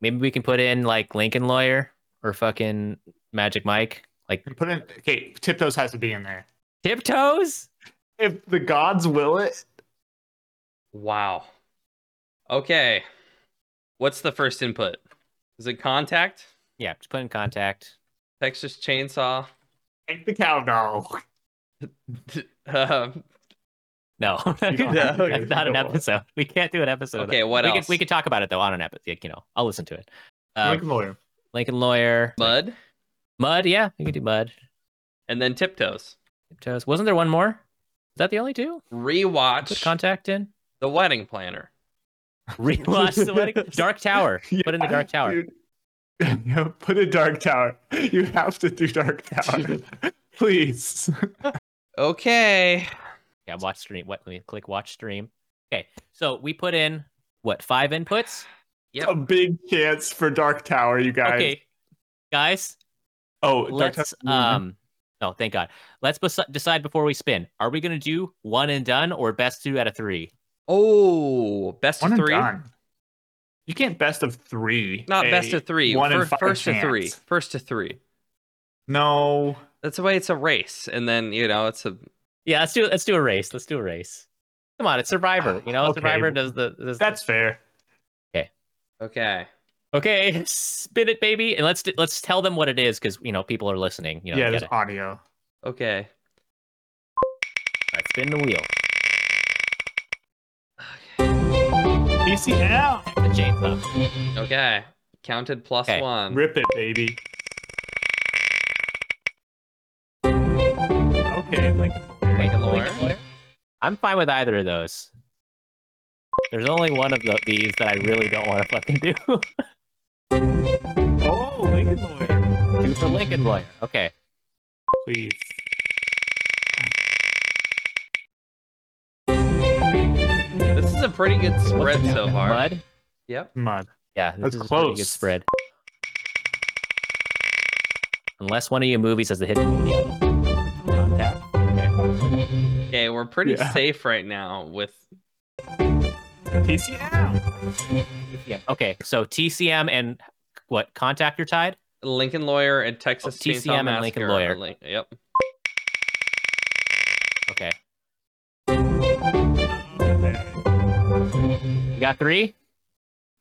Maybe we can put in like Lincoln Lawyer or fucking Magic Mike. Like Put in. Okay, Tiptoes has to be in there. Tiptoes? If the gods will it, Wow. Okay. What's the first input? Is it contact? Yeah, just put in contact. Texas Chainsaw? take the cow dog. <laughs> Um, No, You don't <laughs> have to that's do not an episode. We can't do an episode. Okay, that. what we else? Could, we could talk about it though on an episode. You know, I'll listen to it. Uh, Lincoln Lawyer. Mud, Mud. Yeah, we could do Mud. and then Tiptoes. Tiptoes. Wasn't there one more? Is that the only two? Put Rewatch contact in. The Wedding Planner. <laughs> Rewatch the wedding. <laughs> Dark Tower. Put in the Dark Tower. Dude. <laughs> Yeah, put a Dark Tower. You have to do Dark Tower. Please. Okay. Yeah, watch stream. What? Let me click watch stream. Okay, so we put in what five inputs? Yep. A big chance for Dark Tower, you guys. Okay, guys, Oh, Dark let's Tower. um. No, thank God. Let's bes- decide before we spin. Are we gonna do one and done or best two out of three? Oh, best one of and three. done. You can't best of three. Not a best of three. One Fir- in five first to three. First to three. No. That's the way it's a race, and then you know it's a Yeah, let's do let's do a race. Let's do a race. Come on, it's Survivor. You know, Okay. Survivor does the does the- That's fair. Okay. okay. <laughs> Spin it, baby, and let's let's tell them what it is because you know people are listening. You know, yeah, there's it. audio. Okay. All right, spin the wheel. PCL. The chainsaw. Okay. Counted plus Okay. one. Rip it, baby. Okay, like Lincoln Lawyer. Lincoln Lawyer? I'm fine with either of those. There's only one of the, these that I really don't want to fucking do. <laughs> Oh, Lincoln Lawyer. do for Lincoln Lawyer. Okay. Please. This is a pretty good spread so far. Mud. Yep. Mud. Yeah, this That's is a pretty good spread. Unless one of your movies has a hidden contact. Okay. Okay, we're pretty Yeah. safe right now with PCL. Yeah. Okay. So TCM and what? Contact your tied. Lincoln Lawyer and Texas Oh, TCM Chainsaw and Lincoln Lawyer. link- Yep. Okay. You got three.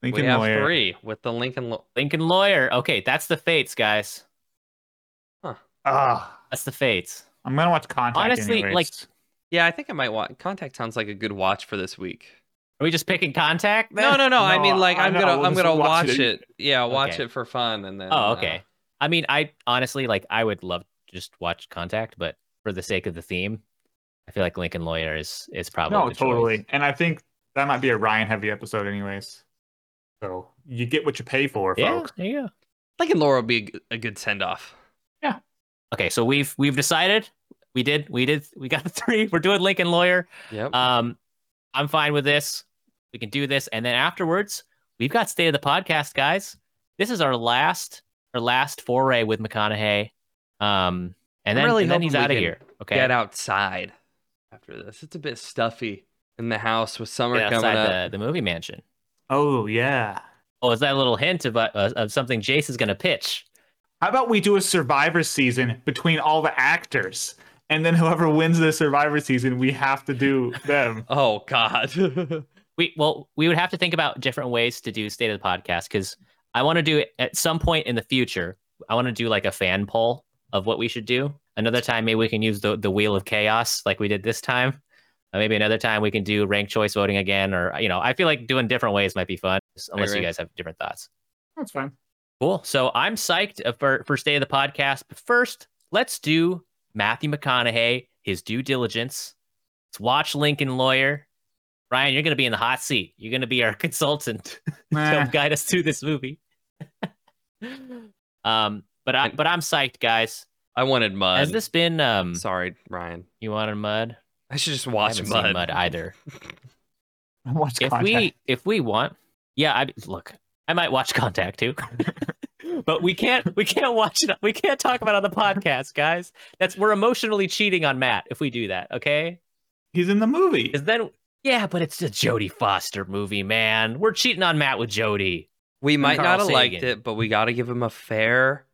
Lincoln Lawyer. we have Lawyer. three with the Lincoln. Lo- Lincoln Lawyer. Okay, that's the fates, guys. Huh. Ah, That's the fates. I'm gonna watch Contact. Honestly, anyways. like- yeah, I think I might watch. Contact sounds like a good watch for this week. Are we just picking contact? Then? No, no, no. I mean, like, I I'm know, gonna, we'll I'm gonna watch watch it. it. Yeah, watch Okay. it for fun, and then. Oh, uh, okay. I mean, I honestly like. I would love to just watch Contact, but for the sake of the theme, I feel like Lincoln Lawyer is is probably no, the totally. choice. And I think that might be a Ryan heavy episode, anyways. So you get what you pay for, Yeah, folks. there you go. Lincoln Lawyer would be a good send off. Yeah. Okay, so we've we've decided. We did. We did. We got the three. We're doing Lincoln Lawyer. Yep. Um, I'm fine with this. We can do this, and then afterwards, we've got state of the podcast, guys. This is our last our last foray with McConaughey. Um, and then, really and then he's out of here. Okay, Get outside after this. It's a bit stuffy in the house with summer Get coming up. the, the movie mansion. Oh yeah. Oh, is that a little hint of uh, of something Jace is going to pitch? How about we do a Survivor season between all the actors, and then whoever wins the Survivor season, we have to do them. <laughs> Oh God. <laughs> We well, we would have to think about different ways to do state of the podcast because I want to do it at some point in the future. I want to do like a fan poll of what we should do. Another time, maybe we can use the the wheel of chaos like we did this time. Uh, maybe another time we can do ranked choice voting again, or you know, I feel like doing different ways might be fun. Unless you guys have different thoughts. That's fine. Cool. So I'm psyched uh, for for state of the podcast. But first, let's do Matthew McConaughey, his due diligence. Let's watch Lincoln Lawyer. Ryan, you're gonna be in the hot seat. You're gonna be our <laughs> consultant to Nah. help guide us through this movie. <laughs> um, but I but I'm psyched, guys. I wanted Mud. Has this been um? Sorry, Ryan. You wanted Mud? I should just watch haven't Mud. seen Mud either. <laughs> Watch if Contact. we if we want yeah i look i might watch contact too but we can't we can't watch it we can't talk about it on the podcast guys that's we're emotionally cheating on matt if we do that okay he's in the movie. is then yeah but it's a jodie foster movie man we're cheating on matt with jodie We might Carl not have liked it, but we got to give him a fair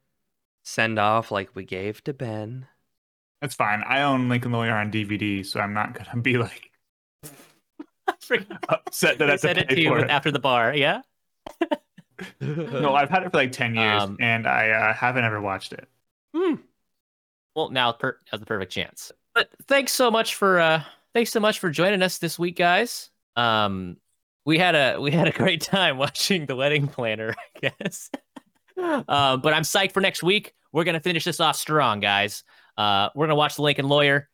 send off like we gave to Ben. That's fine. I own Lincoln Lawyer on DVD, so I'm not gonna be like I <laughs> forgot upset that I I have to said it to you it. after the bar yeah <laughs> <laughs> No, I've had it for like ten years, Um, and I uh, haven't ever watched it. Hmm. well now per- now's the perfect chance but thanks so much for uh thanks so much for joining us this week guys. Um we had a we had a great <laughs> time watching the wedding planner i guess. <laughs> Um but i'm psyched for next week. We're gonna finish this off strong guys. Uh we're gonna watch the lincoln lawyer.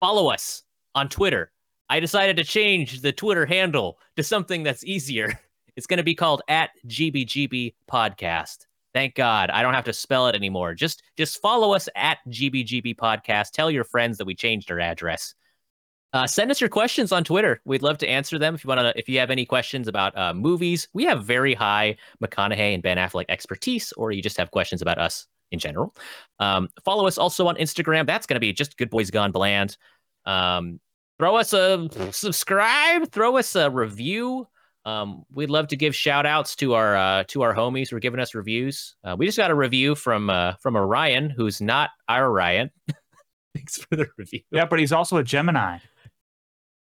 Follow us on twitter. I decided to change the twitter handle to something that's easier. <laughs> It's gonna be called at gbgb podcast. Thank God I don't have to spell it anymore. Just just follow us at GBGB Podcast. Tell your friends that we changed our address. Uh, send us your questions on Twitter. We'd love to answer them. If you want to, if you have any questions about uh, movies, we have very high McConaughey and Ben Affleck expertise, or you just have questions about us in general. Um, follow us also on Instagram. That's going to be just Good Boys Gone Bland. Um, throw us a subscribe. Throw us a review. Um, we'd love to give shout outs to our uh, to our homies who are giving us reviews. Uh, we just got a review from uh, from Orion, who's not our Ryan. <laughs> Thanks for the review. Yeah, but he's also a Gemini.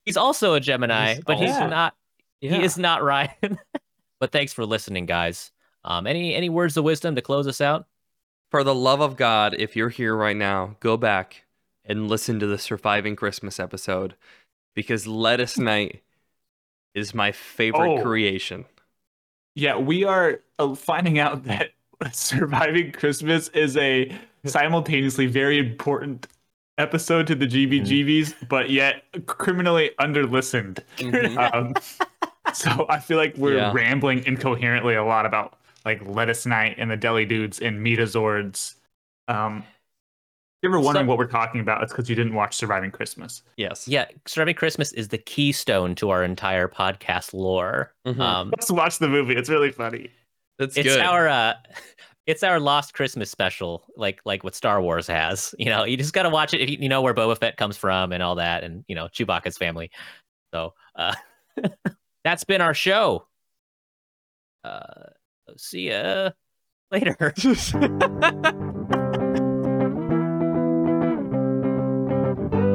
He's also a Gemini, He's but he's also- not. Yeah. He is not Ryan. <laughs> but thanks for listening, guys. Um, any any words of wisdom to close us out? For the love of God, if you're here right now, go back and listen to the Surviving Christmas episode because Lettuce <laughs> Night is my favorite Oh. creation. Yeah, we are uh, finding out <laughs> that surviving Christmas is a simultaneously very important episode to the GBGBs, but yet criminally underlistened. Mhm. Um, so I feel like we're Yeah. rambling incoherently a lot about like Lettuce Night and the Deli Dudes and Metazords. Um, if you're ever wondering So- what we're talking about, it's because you didn't watch Surviving Christmas. Yes. Yeah, Surviving Christmas is the keystone to our entire podcast lore. Mhm. Um, Let's watch the movie. It's really funny. That's it's good. our uh <laughs> it's our lost Christmas special, like like what Star Wars has. <laughs> You know, you just gotta watch it if you, you know where Boba Fett comes from and all that, and you know Chewbacca's family. So uh, <laughs> that's been our show. Uh, see ya later. <laughs>